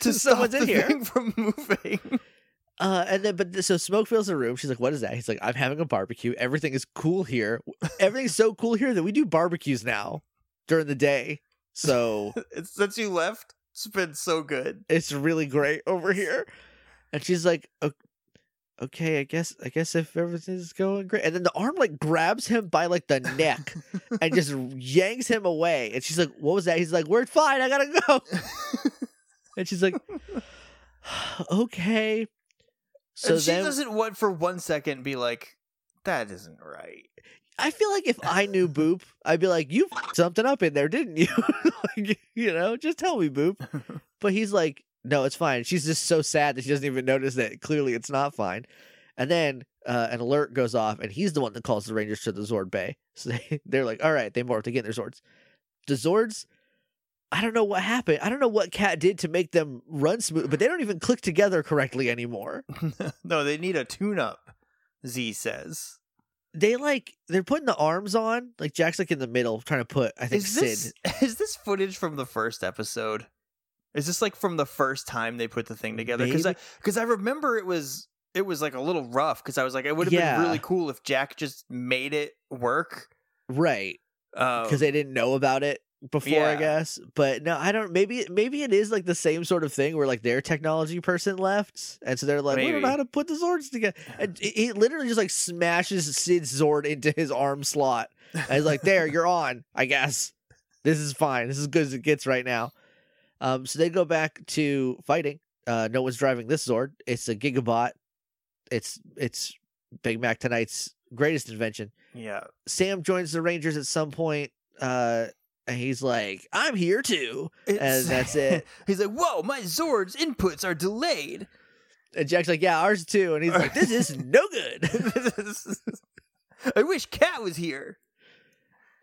to stop Someone's the in here. thing from moving. Uh, and then, but so smoke fills the room. She's like, "What is that?" He's like, "I'm having a barbecue. Everything is cool here. Everything's so cool here that we do barbecues now during the day. So since you left, it's been so good. it's really great over here." And she's like, "Okay, I guess, I guess if everything's going great." And then the arm like grabs him by like the neck and just yanks him away. And she's like, "What was that?" He's like, "We're fine. I gotta go." And she's like, "Okay." So and she then, doesn't want for one second be like, "That isn't right." I feel like if I knew Boop, I'd be like, "You something up in there, didn't you?" like, you know, just tell me, Boop. But he's like, "No, it's fine." She's just so sad that she doesn't even notice that clearly it's not fine. And then uh, an alert goes off, and he's the one that calls the Rangers to the Zord Bay. So they, they're like, "All right," they morph to get in their Zords. The Zords, I don't know what happened. I don't know what Kat did to make them run smooth, but they don't even click together correctly anymore. no, they need a tune-up. Z says. They like they're putting the arms on. Like Jack's like in the middle trying to put. I think Is Syd. this is this footage from the first episode? Is this like from the first time they put the thing together? Because I because I remember it was it was like a little rough because I was like it would have Yeah. been really cool if Jack just made it work right because because um, they didn't know about it before i guess but no i don't maybe maybe it is like the same sort of thing where like their technology person left and so they're like we don't know how to put the zords together and he he literally just like smashes syd's zord into his arm slot and he's like there you're on i guess. This is fine this is good as it gets right now. Um so they go back to fighting uh no one's driving this zord it's a gigabot it's it's big mac tonight's greatest invention. Yeah, Sam joins the Rangers at some point, uh, and he's like, "I'm here too," It's- that's it. He's like, "Whoa, my Zord's inputs are delayed." and Jack's like, "Yeah, ours too," and he's like, "This is no good." I wish Kat was here.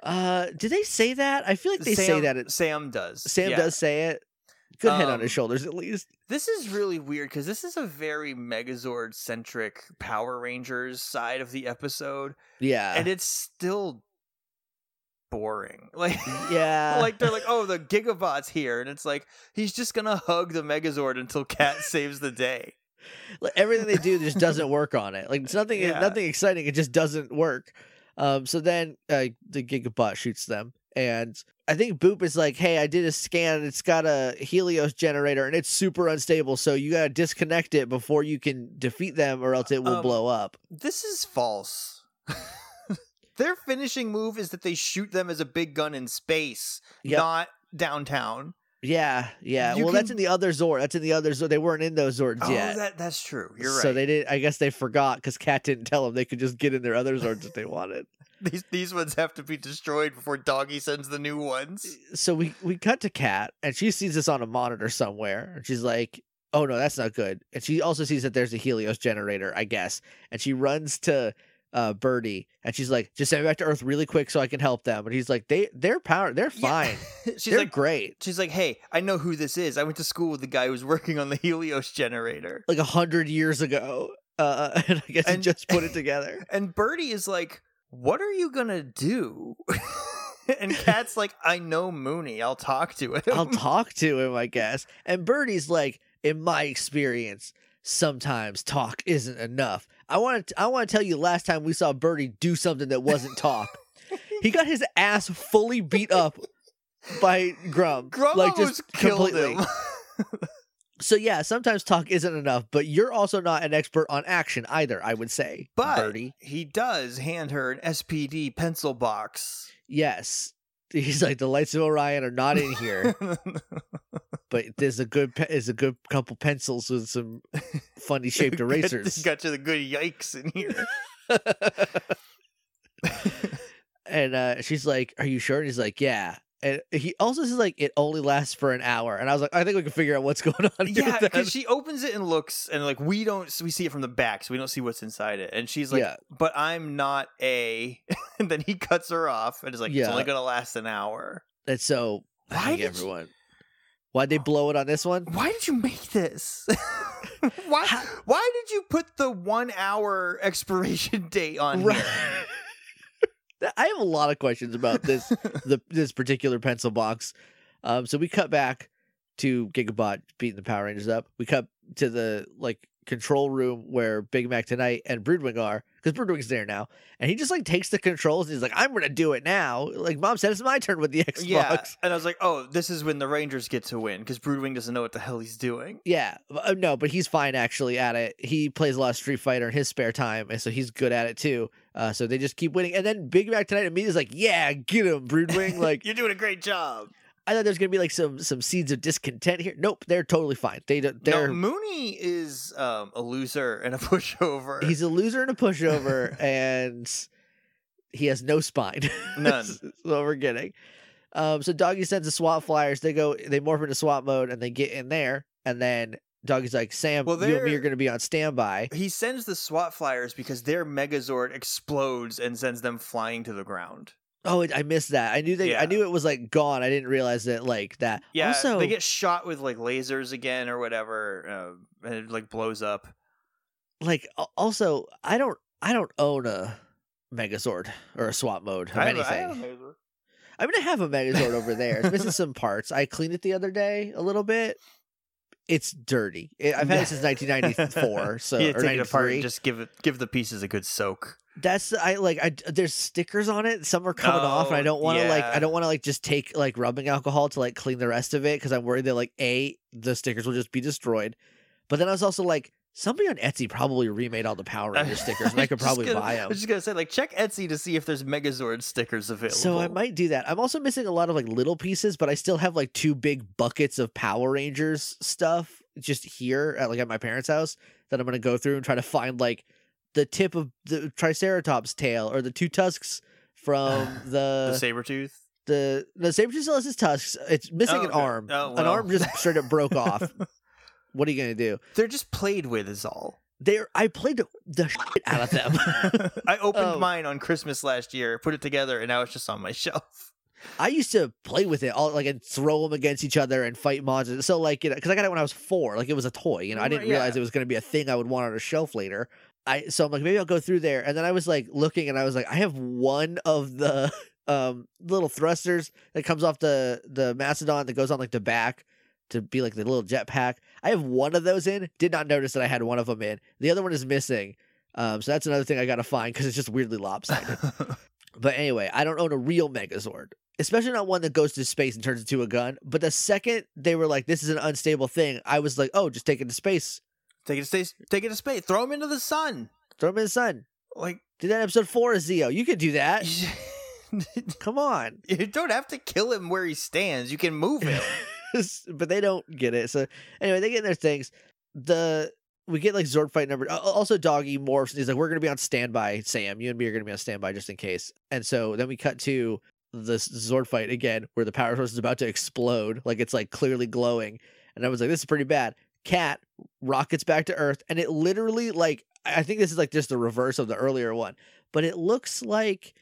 uh, did they say that? I feel like they say that. It, Sam does. Sam yeah. does say it. Good head on his Um, shoulders, at least. This is really weird because this is a very Megazord centric Power Rangers side of the episode, Yeah, and it's still boring. Like, yeah, like they're like, "Oh, the Gigabot's here," and it's like he's just gonna hug the Megazord until Kat saves the day. Like, everything they do just doesn't work on it. Like it's nothing, Yeah. nothing exciting. It just doesn't work. Um, so then uh, the Gigabot shoots them, and I think Boop is like, "Hey, I did a scan. It's got a Helios generator, and it's super unstable. So you gotta disconnect it before you can defeat them, or else it will Um, blow up." This is false. Their finishing move is that they shoot them as a big gun in space, Yep. not downtown. Yeah, yeah. You well, that's in the other Zord. That's in the other Zord. They weren't in those Zords Oh, yet. that that's true. You're right. So they did. I guess they forgot because Kat didn't tell them they could just get in their other Zords if they wanted. These these ones have to be destroyed before Doggy sends the new ones. Eh, so we we cut to Kat, and she sees this on a monitor somewhere, and she's like, "Oh no, that's not good." And she also sees that there's a Helios generator, I guess, and she runs to uh Birdie, and she's like, "Just send me back to Earth really quick so I can help them." And he's like, "They they're power, they're Yeah. fine, She's they're like great." she's like, "Hey, I know who this is. I went to school with the guy who's working on the Helios generator." Like a hundred years ago, uh, and I guess he And- just put it together. And Birdie is like, "What are you going to do?" and Kat's like, "I know Mooney. I'll talk to him." I'll talk to him, I guess. And Birdie's like, in my experience, sometimes talk isn't enough. I want to I want to tell you last time we saw Birdie do something that wasn't talk. he got his ass fully beat up by Grum. Grum like just completely. So yeah, sometimes talk isn't enough, but you're also not an expert on action either, I would say. but Birdie. he does hand her an SPD pencil box. Yes. He's like the lights of Orion are not in here, but there's a good pe- is a good couple pencils with some funny shaped Got- erasers. Got you the good yikes in here. and uh, she's like, "Are you sure?" And he's like, "Yeah." And he also says like it only lasts for an hour, and I was like, "I think we can figure out what's going on." Here yeah, because she opens it and looks, and like we don't, we see it from the back, so we don't see what's inside it. And she's like, Yeah. "But I'm not a." and then he cuts her off and is like, "It's only gonna last an hour." and so Why did you- everyone. Why'd they blow it on this one? Why did you make this? why? How- Why did you put the one hour expiration date on Right. I have a lot of questions about this the this particular pencil box. Um, so we cut back to Gigabot beating the Power Rangers up. We cut to the like control room where Big Mac tonight and Broodwing are because Broodwing's there now, and he just like takes the controls and he's like, "I'm gonna do it now." Like Mom said, it's my turn with the Xbox. Yeah, and I was like, "Oh, this is when the Rangers get to win because Broodwing doesn't know what the hell he's doing." Yeah, uh, no, but he's fine actually at it. He plays a lot of Street Fighter in his spare time, and so he's good at it too. Uh, so they just keep winning, and then Big Mac tonight immediately is like, "Yeah, get him, Broodwing!" Like You're doing a great job. I thought there's gonna be like some some seeds of discontent here. Nope, they're totally fine. They. They're No, Mooney is um, a loser and a pushover. he's a loser and a pushover, and he has no spine. None. That's what we're getting. Um, so Doggy sends the SWAT flyers. They go, they morph into SWAT mode, and they get in there. And then Doggy's like, "Sam, Well, you and me are gonna be on standby." he sends the SWAT flyers because their Megazord explodes and sends them flying to the ground. Oh, I missed that. I knew they. I knew it was like gone. I didn't realize that like that. Yeah, Also, they get shot with like lasers again or whatever, uh, and it like blows up. like also I don't. I don't own a Megazord or a swap mode or I have anything. I have a Megazord. I mean, I have a Megazord over there. It's missing some parts. I cleaned it the other day a little bit. It's dirty. I've had it since 1994, so You or take it apart and just give it give the pieces a good soak. That's I like I there's stickers on it. Some are coming off, and I Oh, don't want to like. I don't want to like just take like rubbing alcohol to like clean the rest of it because I'm worried that like a the stickers will just be destroyed. But then I was also like somebody on Etsy probably remade all the Power Ranger stickers, and I could probably gonna- buy them. I was just gonna say, like, check Etsy to see if there's Megazord stickers available. So I might do that. I'm also missing a lot of like little pieces, but I still have like two big buckets of Power Rangers stuff just here at like at my parents' house that I'm gonna go through and try to find like the tip of the Triceratops tail or the two tusks from the the saber tooth. the the saber still has his tusks. It's missing Oh, an arm. Oh, An arm just straight up broke off. What are you gonna do? They're just played with, is all. There, I played the, shit out of them. I opened Oh. mine on Christmas last year, put it together, and now it's just on my shelf. I used to play with it all like and throw them against each other and fight monsters. So like you know, because I got it when I was four, like it was a toy. You know, I didn't realize it was going to be a thing I would want on a shelf later. I so I'm like maybe I'll go through there, and then I was like looking, and I was like I have one of the um little thrusters that comes off the the mastodon that goes on like the back to be like the little jetpack. I have one of those in. Did not notice that I had one of them in. The other one is missing. Um, so that's another thing I got to find because it's just weirdly lopsided. But anyway, I don't own a real Megazord, especially not one that goes to space and turns into a gun. But the second they were like, "This is an unstable thing," I was like, "Oh, just take it to space, take it to space. Take it to space. Throw him into the sun. throw him in the sun." Like Did that episode four of Zeo? You could do that. Come on, You don't have to kill him where he stands. You can move him. but they don't get it. So anyway, they get in their things. The we get like Zord fight number. Also, Doggy morphs. He's like, "We're gonna be on standby, Sam. You and me are gonna be on standby just in case." And so then we cut to the Zord fight again, where the power source is about to explode. Like it's like clearly glowing, and I was like, "This is pretty bad." Kat rockets back to Earth, and it literally like I think this is like just the reverse of the earlier one, but it looks like.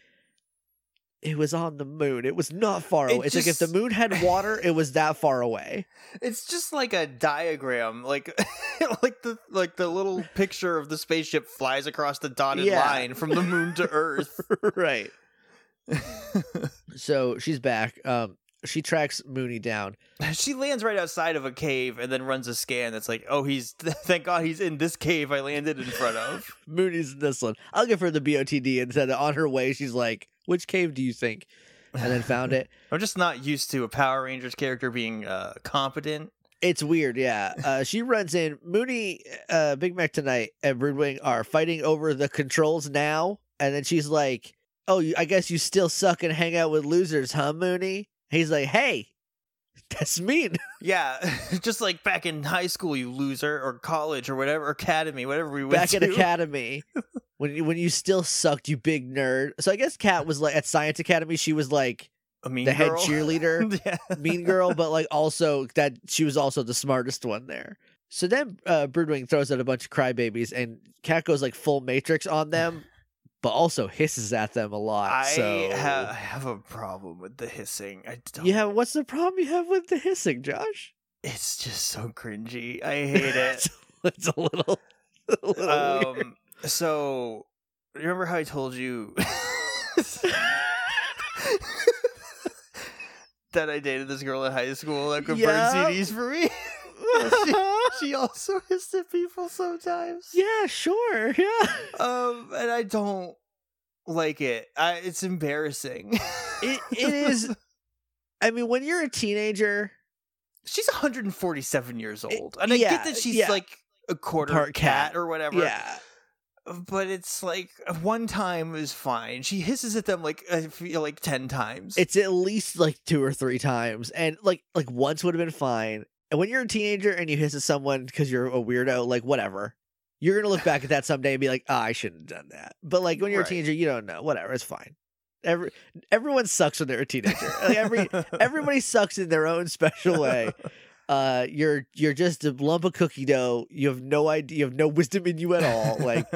It was on the moon. It was not far It away. It's like if the moon had water, it was that far away. It's just like a diagram, like like the like the little picture of the spaceship flies across the dotted Yeah. line from the moon to Earth. right. So she's back. Um, she tracks Mooney down. she lands right outside of a cave and then runs a scan that's like, oh, he's thank God he's in this cave I landed in front of. Mooney's in this one. I'll give her the BOTD and said on her way she's like, "Which cave do you think?" And then found it. I'm just not used to a Power Rangers character being uh, competent. It's weird, yeah. Uh, she runs in. Mooney, uh, Big Mac tonight, and Broodwing are fighting over the controls now, and then she's like, "Oh, you, I guess you still suck and hang out with losers, huh, Mooney?" He's like, "Hey, that's mean." Yeah, just like back in high school, you loser, or college, or whatever, academy, whatever we went back to. at academy when you, when you still sucked you big nerd so i guess kat was like at science academy she was like a mean the head cheerleader yeah. mean girl but like also that she was also the smartest one there so then uh broodwing throws out a bunch of crybabies and kat goes like full matrix on them but also hisses at them a lot I so ha- I have a problem with the hissing. I don't. yeah what's the problem you have with the hissing josh It's just so cringy. I hate it. it's a little, a little weird. um. So, remember how I told you that I dated this girl in high school that could burn CDs for me? she also hissed at people sometimes. yeah sure yeah Um, and I don't like it. I, it's embarrassing. it, it is i mean when you're a teenager She's 147 years old, and I yeah, get that she's yeah. like a quarter Part cat, cat. or whatever. yeah but it's like one time is fine. She hisses at them like I feel like ten times. it's at least like two or three times and like like once would have been fine and when you're a teenager and you hiss at someone because you're a weirdo like whatever you're gonna look back at that someday and be like ah, i shouldn't have done that. But like when you're Right. a teenager you don't know whatever it's fine. Every everyone sucks when they're a teenager. Like every everybody sucks in their own special way. Uh you're you're just a lump of cookie dough. You have no idea you have no wisdom in you at all. Like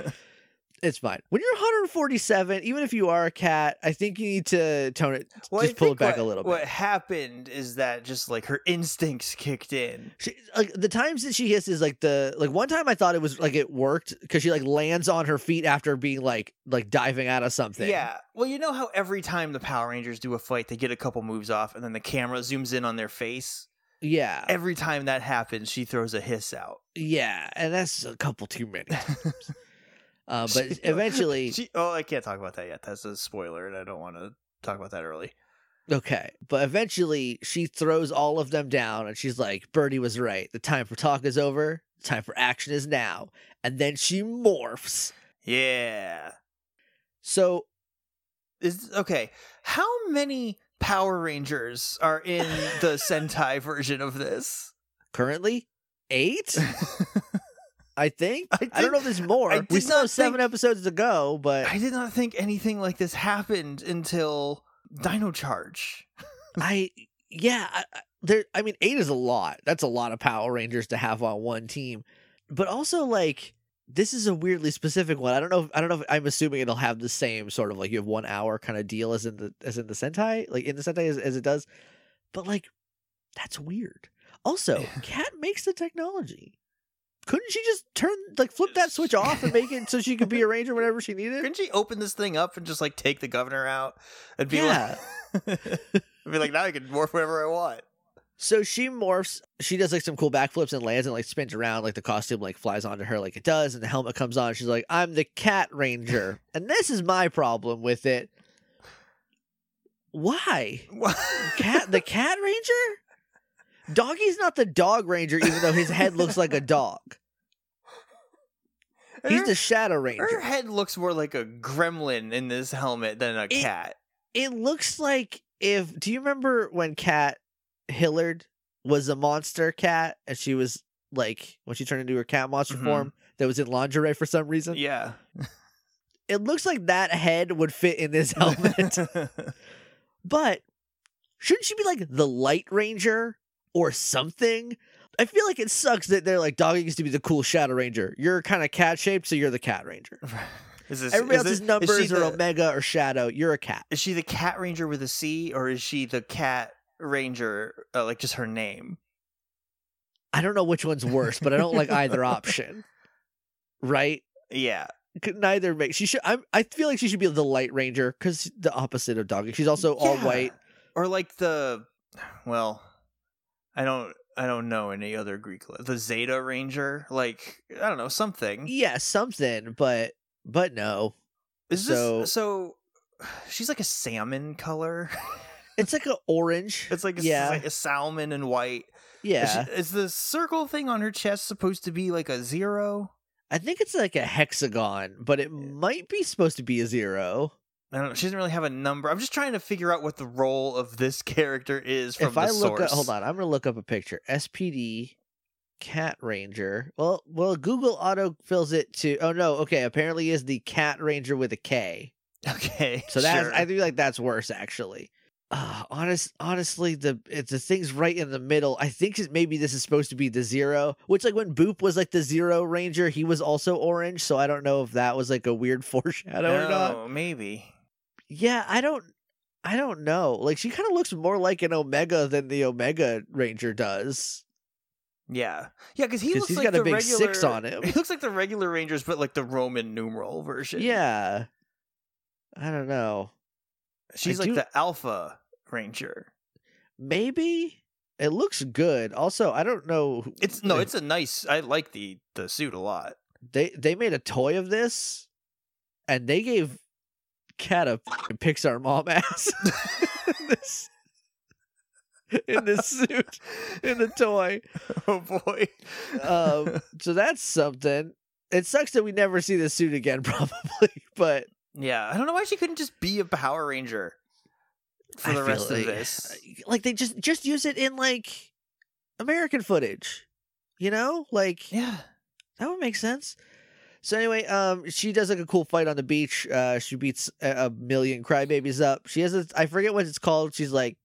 it's fine when you're 147 even if you are a cat i think you need to tone it Well, I just pull it back what- a little bit. What happened is that just like her instincts kicked in. she, like the times that she hisses like the like one time i thought it was like it worked because she like lands on her feet after being like like diving out of something Yeah. Well, you know how every time the Power Rangers do a fight, they get a couple moves off, and then the camera zooms in on their face. yeah Every time that happens, she throws a hiss out. yeah and that's a couple too many times Uh, but eventually, she, oh, I can't talk about that yet. That's a spoiler, and I don't want to talk about that early. okay. But eventually, she throws all of them down, and she's like, "Birdie was right. The time for talk is over. The time for action is now." And then she morphs. Yeah. So Is okay. How many Power Rangers are in the Sentai version of this? currently, eight. I think. I I, don't know if there's more. We did still have not seven think- episodes to go, but I did not think anything like this happened until Dino Charge. I yeah, I, I- there. I mean, eight is a lot. That's a lot of Power Rangers to have on one team. But also, like, this is a weirdly specific one. I don't know. If, I don't know. If, I'm assuming it'll have the same sort of like you have one hour kind of deal as in the as in the Sentai, like in the Sentai as, as it does. But like, that's weird. Also, Cat makes the technology. Couldn't she just turn like flip that switch off and make it so she could be a ranger whenever she needed? Couldn't she open this thing up and just like take the governor out and be Yeah. like, be like, now I can morph whenever I want. So she morphs. She does like some cool backflips and lands and like spins around. Like the costume like flies onto her like it does, and the helmet comes on. She's like, "I'm the Cat Ranger," and this is my problem with it. Why cat the Cat Ranger? Doggy's not the Dog Ranger, even though his head looks like a dog. He's her, the Shadow ranger. her head looks more like a gremlin in this helmet than a cat. It looks like if. Do you remember when Kat Hillard was a monster cat, and she was like when she turned into her cat monster Mhm. form that was in lingerie for some reason? Yeah. It looks like that head would fit in this helmet, but shouldn't she be like the Light Ranger or something? I feel like it sucks that they're like Doggy used to be the cool Shadow Ranger. You're kind of cat shaped, so you're the Cat Ranger. is this, Everybody is else's it- is numbers she are the- Omega or Shadow. You're a cat. Is she the cat ranger with a C, or is she the cat ranger, uh, like just her name? I don't know which one's worse, but I don't like either option. Right? Yeah. Neither make she should. I'm, I feel like she should be the Light Ranger because the opposite of Doggy. She's also all white. Or like the, well, I don't, I don't know any other Greek. The Zeta Ranger, like I don't know something. Yeah, something, but but no. Is so- this so? She's like a salmon color. It's like an orange. It's like a, Yeah. like a salmon and white. Is, yeah. she- is the circle thing on her chest supposed to be like a zero? I think it's like a hexagon, but it might be supposed to be a zero. I don't know. She doesn't really have a number. I'm just trying to figure out what the role of this character is from if the I look source. at, hold on, I'm gonna look up a picture. SPD Cat Ranger. Well, well, Google auto fills it to. Oh no, okay. Apparently, is the Cat Ranger with a K. Okay. So that's sure. I feel like that's worse actually. Uh, honest, honestly, the it's the thing's right in the middle. I think maybe this is supposed to be the zero, which like when Boop was like the zero ranger, he was also orange. So I don't know if that was like a weird foreshadow or not. Oh, maybe. Yeah, I don't, I don't know. Like she kind of looks more like an Omega than the Omega Ranger does. Yeah, yeah, because he 'Cause looks he's like got a big regular, six on him. He looks like the regular Rangers, but like the Roman numeral version. Yeah, I don't know. she's I like do- the Alpha Ranger. Maybe it looks good. Also, I don't know. It's no, it's a nice. I like the the suit a lot. they they made a toy of this and they gave kat a pixar mom ass in this in this suit in the toy oh boy. um so that's something it sucks that we never see this suit again probably but yeah, I don't know why she couldn't just be a Power Ranger for the rest like, of this. like they just just use it in like american footage you know like Yeah. That would make sense. So anyway, um, she does like a cool fight on the beach. Uh, she beats a, a million crybabies up. She has a, I forget what it's called. She's like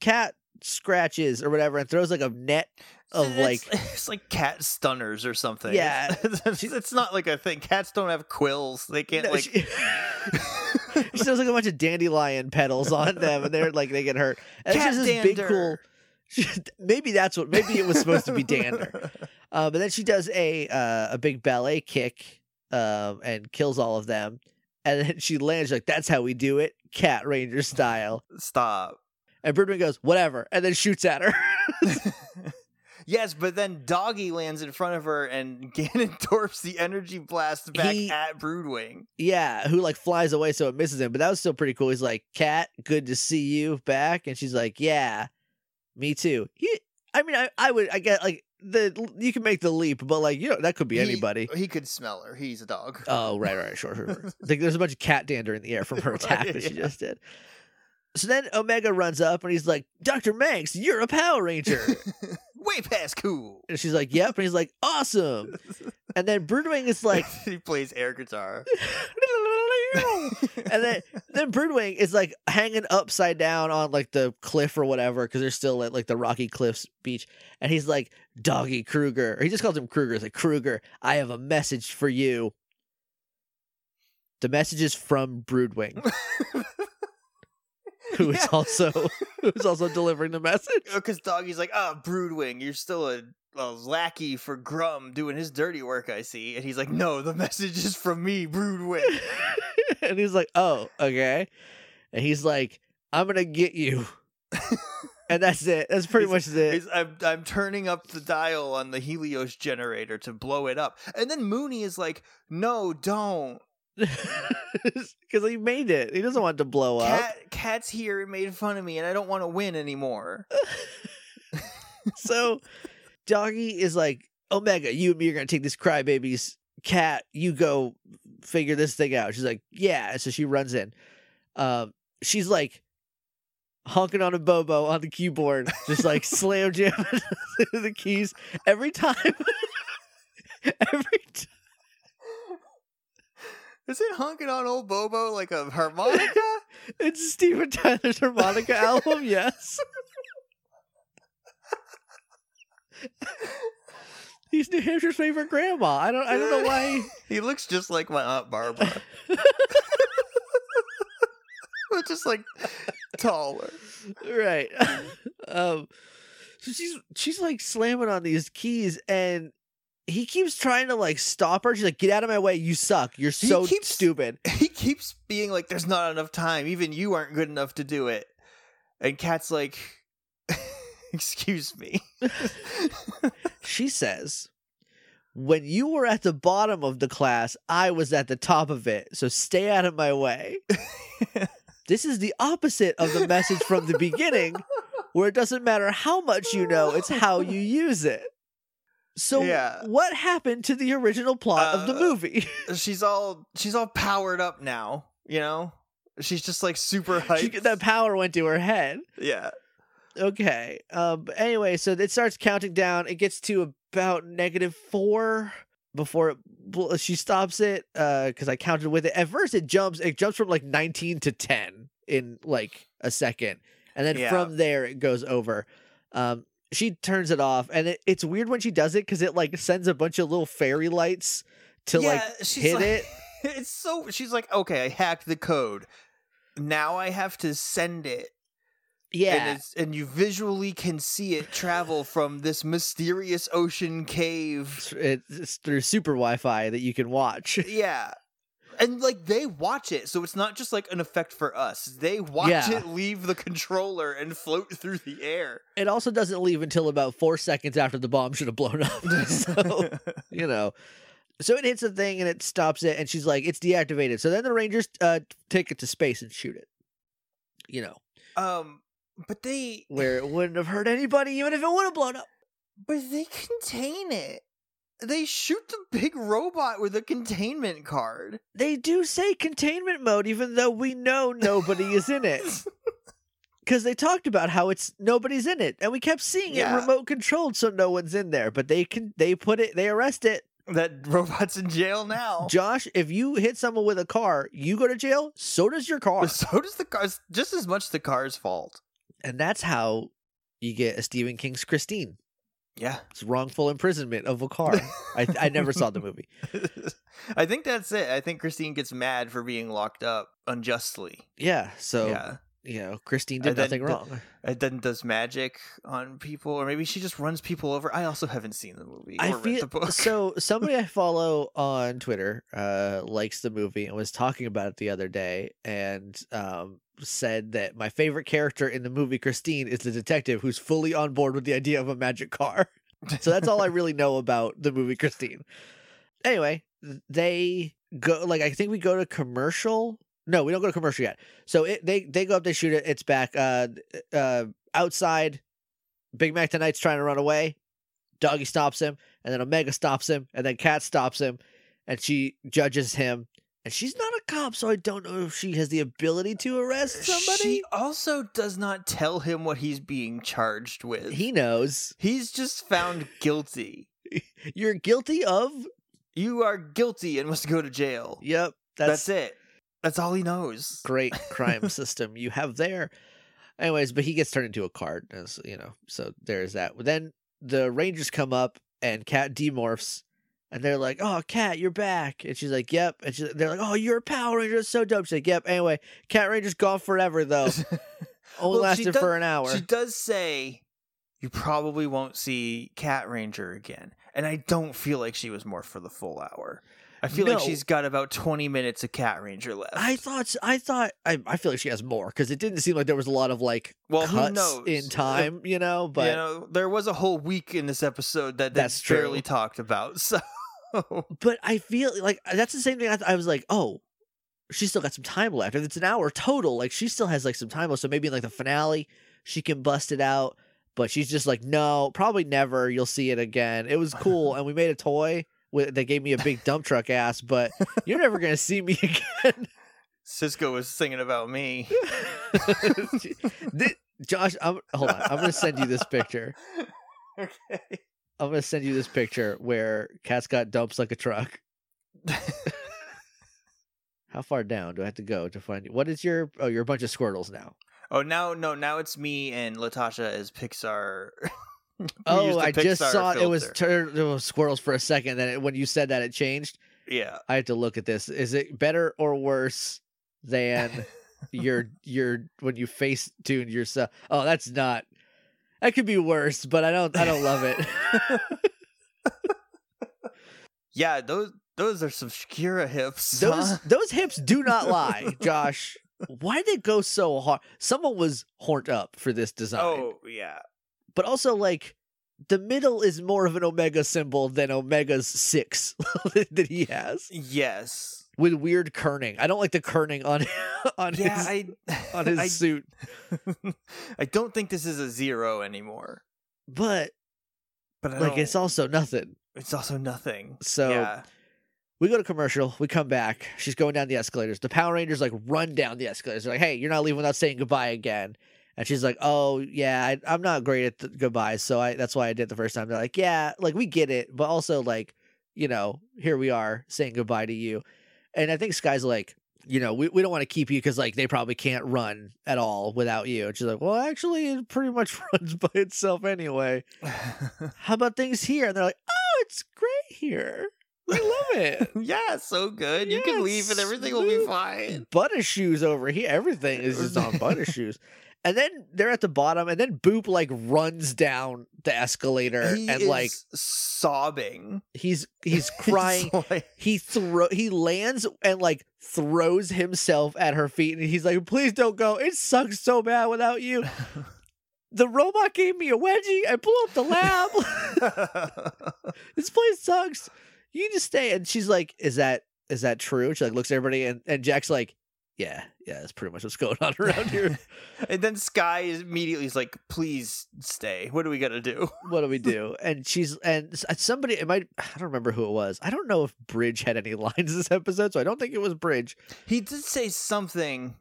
cat scratches or whatever, and throws like a net of It's- like it's like cat stunners or something. Yeah. it's, it's not like a thing. Cats don't have quills. They can't No, like. she, she like a bunch of dandelion petals on them, and they're like they get hurt. And Cat she has this big cool. maybe that's what. Maybe it was supposed to be dander. Uh, but then she does a uh, a big ballet kick um, and kills all of them. And then she lands like, "That's how we do it, Cat Ranger style." Stop. And Birdman goes, "Whatever," and then shoots at her. Yes, but then Doggy lands in front of her and Ganondorf's the energy blast back He- at Broodwing. Yeah, who like flies away so it misses him. But that was still pretty cool. He's like, Kat, good to see you back. And she's like, Yeah, me too. He, I mean, I, I would, I get like, the you can make the leap, but like, you know, that could be He- anybody. He could smell her. He's a dog. Oh, right, right, sure, sure. sure. Like, there's a bunch of cat dander in the air from her attack that she yeah. just did. So then Omega runs up and he's like, Dr. Manx, you're a Power Ranger. Way past cool. and she's like, Yep. And he's like, Awesome. And then Broodwing is like, he plays air guitar. and then then Broodwing is like hanging upside down on like the cliff or whatever because they're still at like the Rocky Cliffs beach, and he's like Doggy Kruger, or he just calls him Kruger. He's like Kruger, I have a message for you. The message is from Broodwing, who is Yeah. also who is also delivering the message. Oh, because Doggy's like, oh, Broodwing, you're still a, a lackey for Grum doing his dirty work, I see. And he's like, no, the message is from me, Broodwing. and he's like, "Oh, okay," and he's like, "I'm gonna get you," and that's it. That's pretty much it. I'm, I'm turning up the dial on the Helios generator to blow it up. And then Mooney is like, no, don't. because he made it. He doesn't want it to blow up. Kat's here and made fun of me, and I don't want to win anymore. So Doggy is like, Omega, you and me are gonna take this crybaby's cat. You go figure this thing out. She's like, yeah. And so she runs in. Um, she's like honking on a bobo on the keyboard, just like slam jamming the keys every time. every time. Is it honking on old Bobo like a harmonica? It's Steven Tyler's harmonica album, yes. He's New Hampshire's favorite grandma. I don't I don't know why he looks just like my aunt Barbara. but just like taller. right. um so she's she's like slamming on these keys and he keeps trying to like stop her. She's like, "Get out of my way! You suck. You're He so keeps- stupid." He keeps being like, "There's not enough time. Even you aren't good enough to do it." And Kat's like, "Excuse me." She says, "When you were at the bottom of the class, I was at the top of it. So stay out of my way." This is the opposite of the message from the beginning, where it doesn't matter how much you know, it's how you use it. So, Yeah. what happened to the original plot of the Uh, movie? she's all she's all powered up now. You know, she's just like super She- hyped. that power went to her head. yeah. Okay. Um. But anyway, so it starts counting down. It gets to about negative four before it, bl- she stops it. Uh, because I counted with it. At first, it jumps. It jumps from like nineteen to ten in like a second, and then Yeah. from there it goes over. Um. She turns it off, and it, it's weird when she does it because it like sends a bunch of little fairy lights to like she's hit like- it. It's so she's like, okay, I hacked the code. Now I have to send it. Yeah, And it's and you visually can see it travel from this mysterious ocean cave. it's, it's through super Wi-Fi that you can watch. Yeah. And like they watch it, so it's not just like an effect for us. They watch Yeah. it leave the controller and float through the air. It also doesn't leave until about four seconds after the bomb should have blown up. so, you know. So it hits the thing and it stops it, and she's like, it's deactivated. So then the Rangers uh, take it to space and shoot it. You know, um, but they where it wouldn't have hurt anybody, even if it would have blown up. but they contain it. They shoot the big robot with a containment card. They do say containment mode, even though we know nobody is in it. Because they talked about how it's nobody's in it, and we kept seeing Yeah. it remote controlled, so no one's in there. But they can, they put it, they arrest it, that robot's in jail now. Josh, if you hit someone with a car, you go to jail, so does your car. So does the car. It's just as much the car's fault. And that's how you get a Stephen King's Christine. Yeah. It's wrongful imprisonment of a car. I, I never saw the movie. I think that's it. I think Christine gets mad for being locked up unjustly. Yeah. So, yeah. you know, Christine did And nothing the- wrong. And then does magic on people, or maybe she just runs people over. I also haven't seen the movie or I read feel the book. so. Somebody I follow on Twitter uh, likes the movie and was talking about it the other day, and um, said that my favorite character in the movie Christine is the detective who's fully on board with the idea of a magic car. So that's all I really know about the movie Christine. Anyway, they go like I think we go to commercial. No, we don't go to commercial yet. So it, they they go up, they shoot it. It's back. Uh, uh, outside, Big Mac tonight's trying to run away. Doggy stops him, and then Omega stops him, and then Kat stops him, and she judges him. And she's not cop, so I don't know if she has the ability to arrest somebody. She also does not tell him what he's being charged with. He knows He's just found guilty. you're guilty of. You are guilty and must go to jail. Yep, That's, that's, it. That's all he knows. great crime system you have there. Anyways, but he gets turned into a card, as you know. So there's that. Then the Rangers come up and Kat demorphs, and they're like, "Oh, Kat, you're back!" And she's like, "Yep." And she's, they're like, "Oh, you're a Power Ranger, that's so dope." She's like, "Yep." Anyway, Cat Ranger's gone forever though. Only Well, lasted does- for an hour. She does say you probably won't see Cat Ranger again. And I don't feel like she was more for the full hour. I feel like she's got about 20 minutes of Cat Ranger left. I thought, I thought, I, I feel like she has more because it didn't seem like there was a lot of like well, who cuts knows? in time, you know. But you know, there was a whole week in this episode that That's that's barely talked about. So but I feel like uh, that's the same thing. I, th- I was like, oh, she's still got some time left. If it's an hour total, like she still has like some time left. So maybe in like the finale, she can bust it out. But she's just like, no, probably never. You'll see it again. It was cool, and we made a toy with, that gave me a big dump truck ass. But you're never gonna see me again. Sisqo was singing about me. Josh, I'm, hold on. I'm gonna send you this picture. okay. I'm gonna send you this picture where Cat Scott dumps like a truck. How far down do I have to go to find you? What is your? Oh, you're a bunch of Squirtles now. Oh, now no, now it's me and Latasha as Pixar. Oh, I just Pixar saw it was turned it was squirrels for a second. Then it, when you said that, it changed. yeah. I have to look at this. Is it better or worse than your your when you face tuned yourself? Oh, that's not. That could be worse, but I don't. I don't love it. yeah, those those are some Shakira hips. those huh? those hips do not lie, Josh. Why did it go so hard? Someone was horned up for this design. Oh yeah. but also like the middle is more of an omega symbol than omega's six that he has Yes. With weird kerning. I don't like the kerning on on Yeah, his I on his I, suit. I don't think this is a zero anymore. but But I like it's also nothing. It's also nothing. So- yeah. we go to commercial we come back she's going down the escalators. The power rangers like run down the escalators. They're like hey you're not leaving without saying goodbye again. And she's like oh yeah I, i'm not great at the goodbyes so i that's why i did it the first time. They're like yeah like we get it but also like you know here we are saying goodbye to you and i think sky's like you know we, we don't want to keep you because like they probably can't run at all without you and she's like well actually it pretty much runs by itself anyway how about things here and they're like oh it's great here we love it yeah, so good. You can leave and everything will be fine. butter shoes over here. Everything is just on butter shoes. And then they're at the bottom, and then Boop like runs down the escalator, He and like sobbing. he's he's crying. Like- he throw he lands and like throws himself at her feet, and he's like, "Please don't go. It sucks so bad without you." The robot gave me a wedgie. I blew up the lab. this place sucks. You just stay. And she's like, "Is that is that true?" She like looks at everybody, and and Jack's like, "Yeah, yeah, that's pretty much what's going on around here." and then Sky is immediately is like, "Please stay. What do we got to do?" what do we do? And she's and somebody it might I don't remember who it was. I don't know if Bridge had any lines this episode, so I don't think it was Bridge. He did say something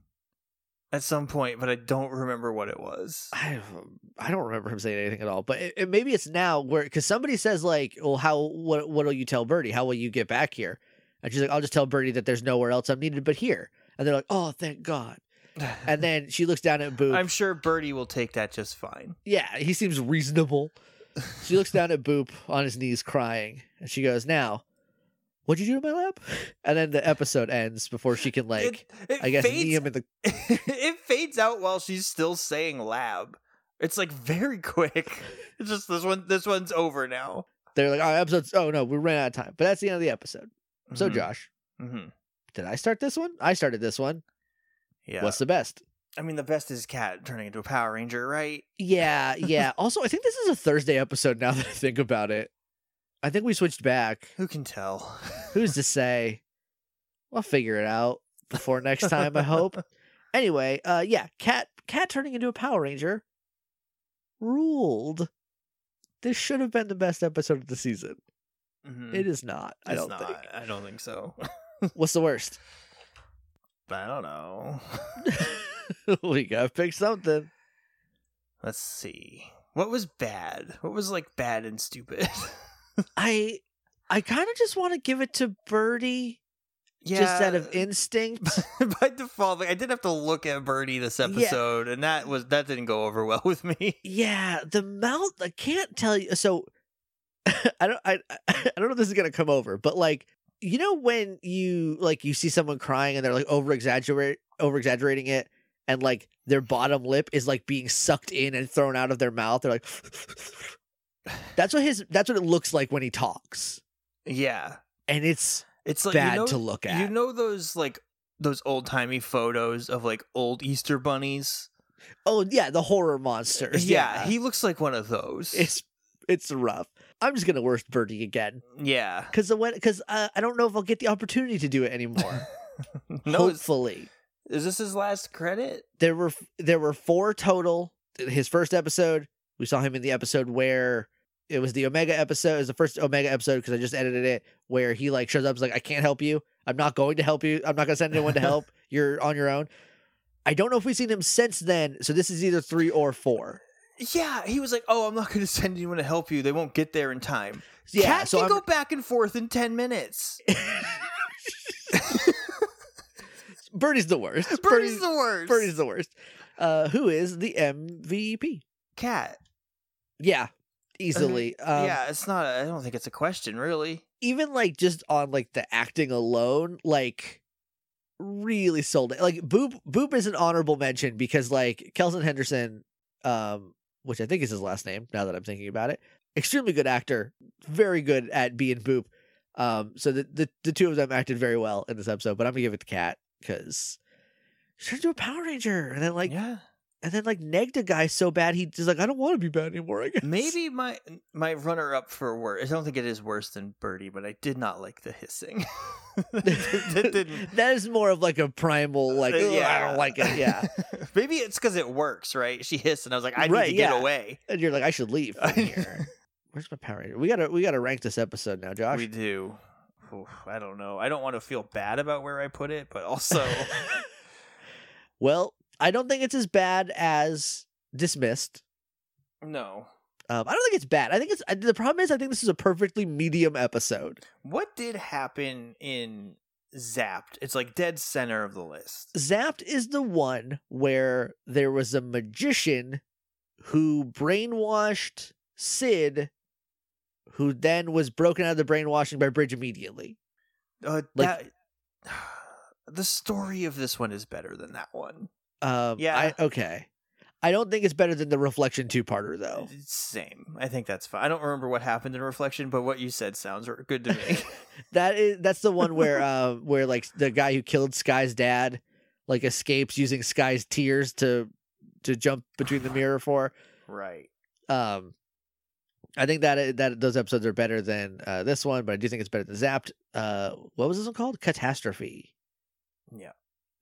at some point, but I don't remember what it was. I I don't remember him saying anything at all. But it, it- maybe it's now where because somebody says like, "Well, how what what will you tell Birdie? How will you get back here?" And she's like, "I'll just tell Birdie that there's nowhere else I'm needed but here." And they're like, "Oh, thank God." And then she looks down at Boop. I'm sure Birdie will take that just fine. yeah, he seems reasonable. She looks down at Boop on his knees crying, and she goes, "Now, what'd you do to my lap?" And then the episode ends before she can like, it, it I guess, fades, knee him in the. it fades out while she's still saying lab. It's like very quick. It's just this one. This one's over now. They're like, "Oh, episode's. Oh no, we ran out of time." But that's the end of the episode. So, Mhm, Josh, mhm. Did I start this one? I started this one. yeah. What's the best? I mean, the best is Kat turning into a Power Ranger, right? Yeah, yeah. also, I think this is a Thursday episode now that I think about it. I think we switched back. Who can tell? Who's to say? We'll figure it out before next time, I hope. Anyway, uh yeah, Kat Kat turning into a Power Ranger ruled. This should have been the best episode of the season. Mhm. It is not. I don't not. think. I don't think so. What's the worst? I don't know. we gotta pick something. Let's see. What was bad? What was like bad and stupid? I I kind of just want to give it to Birdie yeah, just out of instinct. by default, like I did have to look at Birdie this episode, and that was that didn't go over well with me. yeah, the mouth. I can't tell you. So I don't. I I don't know if this is gonna come over, but like you know when you like you see someone crying and they're like over exaggerate over exaggerating it, and like their bottom lip is like being sucked in and thrown out of their mouth. They're like. That's what his. That's what it looks like when he talks, Yeah, and it's it's like bad you know, to look at. You know those like those old timey photos of like old Easter bunnies. oh yeah, the horror monsters. Yeah, he looks like one of those. it's it's rough. I'm just gonna worst Birdie again yeah. because when because uh, I don't know if I'll get the opportunity to do it anymore. no, Hopefully, is this his last credit? there were there were four total. His first episode, we saw him in the episode where it was the Omega episode. It was the first Omega episode because I just edited it where he like shows up. Is like, I can't help you. I'm not going to help you. I'm not gonna send anyone to help. You're on your own. I don't know if we've seen him since then. So this is either three or four. Yeah, he was like, "Oh, I'm not going to send anyone to help you. They won't get there in time." Yeah, Kat so can I'm, go back and forth in ten minutes. Birdie's the worst. Birdie's the worst. Birdie's the worst. Uh, who is the MVP? Kat. Yeah, easily. um, yeah, it's not. I I don't think it's a question, really. even like just on like the acting alone, like really sold it. Like Boom Boom is an honorable mention because like Kelson Henderson, um, which I think is his last name. Now that I'm thinking about it, extremely good actor, very good at being Boom. Um, so the the, the two of them acted very well in this episode. But I'm gonna give it to Kat because she turned into a Power Ranger, and then like yeah, and then like negged a guy so bad he just like I don't want to be bad anymore. I guess maybe my my runner up for worse. I don't think it is worse than Birdie, but I did not like the hissing. that that is more of like a primal like Uh, "Ugh, I don't like it. Yeah. maybe it's because it works, right? She hissed, and I was like, I need Right, to get away. and you're like, I should leave here. Where's my Power Ranger? We gotta we gotta rank this episode now, Josh. We do. Oof, I don't know. I don't want to feel bad about where I put it, but also, well, I don't think it's as bad as dismissed. no. Um, I don't think it's bad. I think it's I- the problem is I think this is a perfectly medium episode. What did happen in Zapped? It's like dead center of the list. Zapped is the one where there was a magician who brainwashed Syd, who then was broken out of the brainwashing by Bridge immediately. Uh, Like- that, the story of this one is better than that one. Um, Yeah. I, okay. I don't think it's better than the Reflection two parter though. Same. I think that's fine. I don't remember what happened in Reflection, but what you said sounds good to me. That is that's the one where uh where like the guy who killed Sky's dad like escapes using Sky's tears to to jump between the mirror for. right. Um I think that that those episodes are better than uh, this one, but I do think it's better than Zapped. Uh, what was this one called? Katastrophe. Yeah.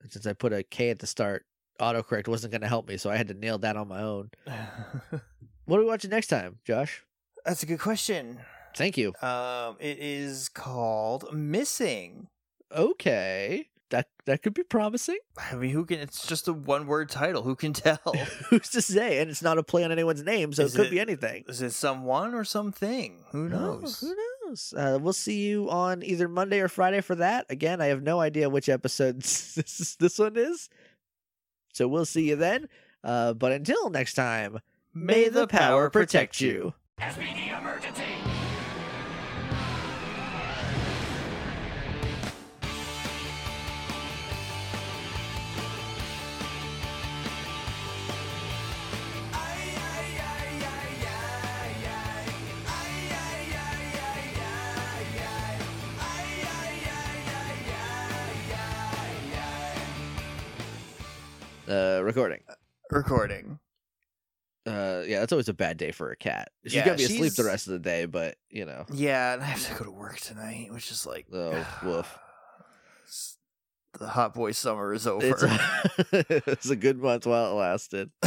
Since I put a K at the start, autocorrect wasn't going to help me, so I had to nail that on my own. What are we watching next time, Josh? That's a good question. Thank you. Um, it is called Missing. Okay, that that could be promising. I mean, who can? It's just a one-word title. Who can tell? Who's to say? And it's not a play on anyone's name, so Is it could it- be anything. Is it someone or something? Who knows? who knows? Uh, we'll see you on either Monday or Friday for that. Again, I have no idea which episode this this one is, so we'll see you then. Uh, but until next time, may the power protect you. Uh, recording. Recording. Uh, yeah, that's always a bad day for a cat. She's Yeah, gotta be asleep the rest of the day, but you know, Yeah, and I have to go to work tonight, which is like, Oh, woof. s- The hot boy summer is over. it's, it's a good month while it lasted.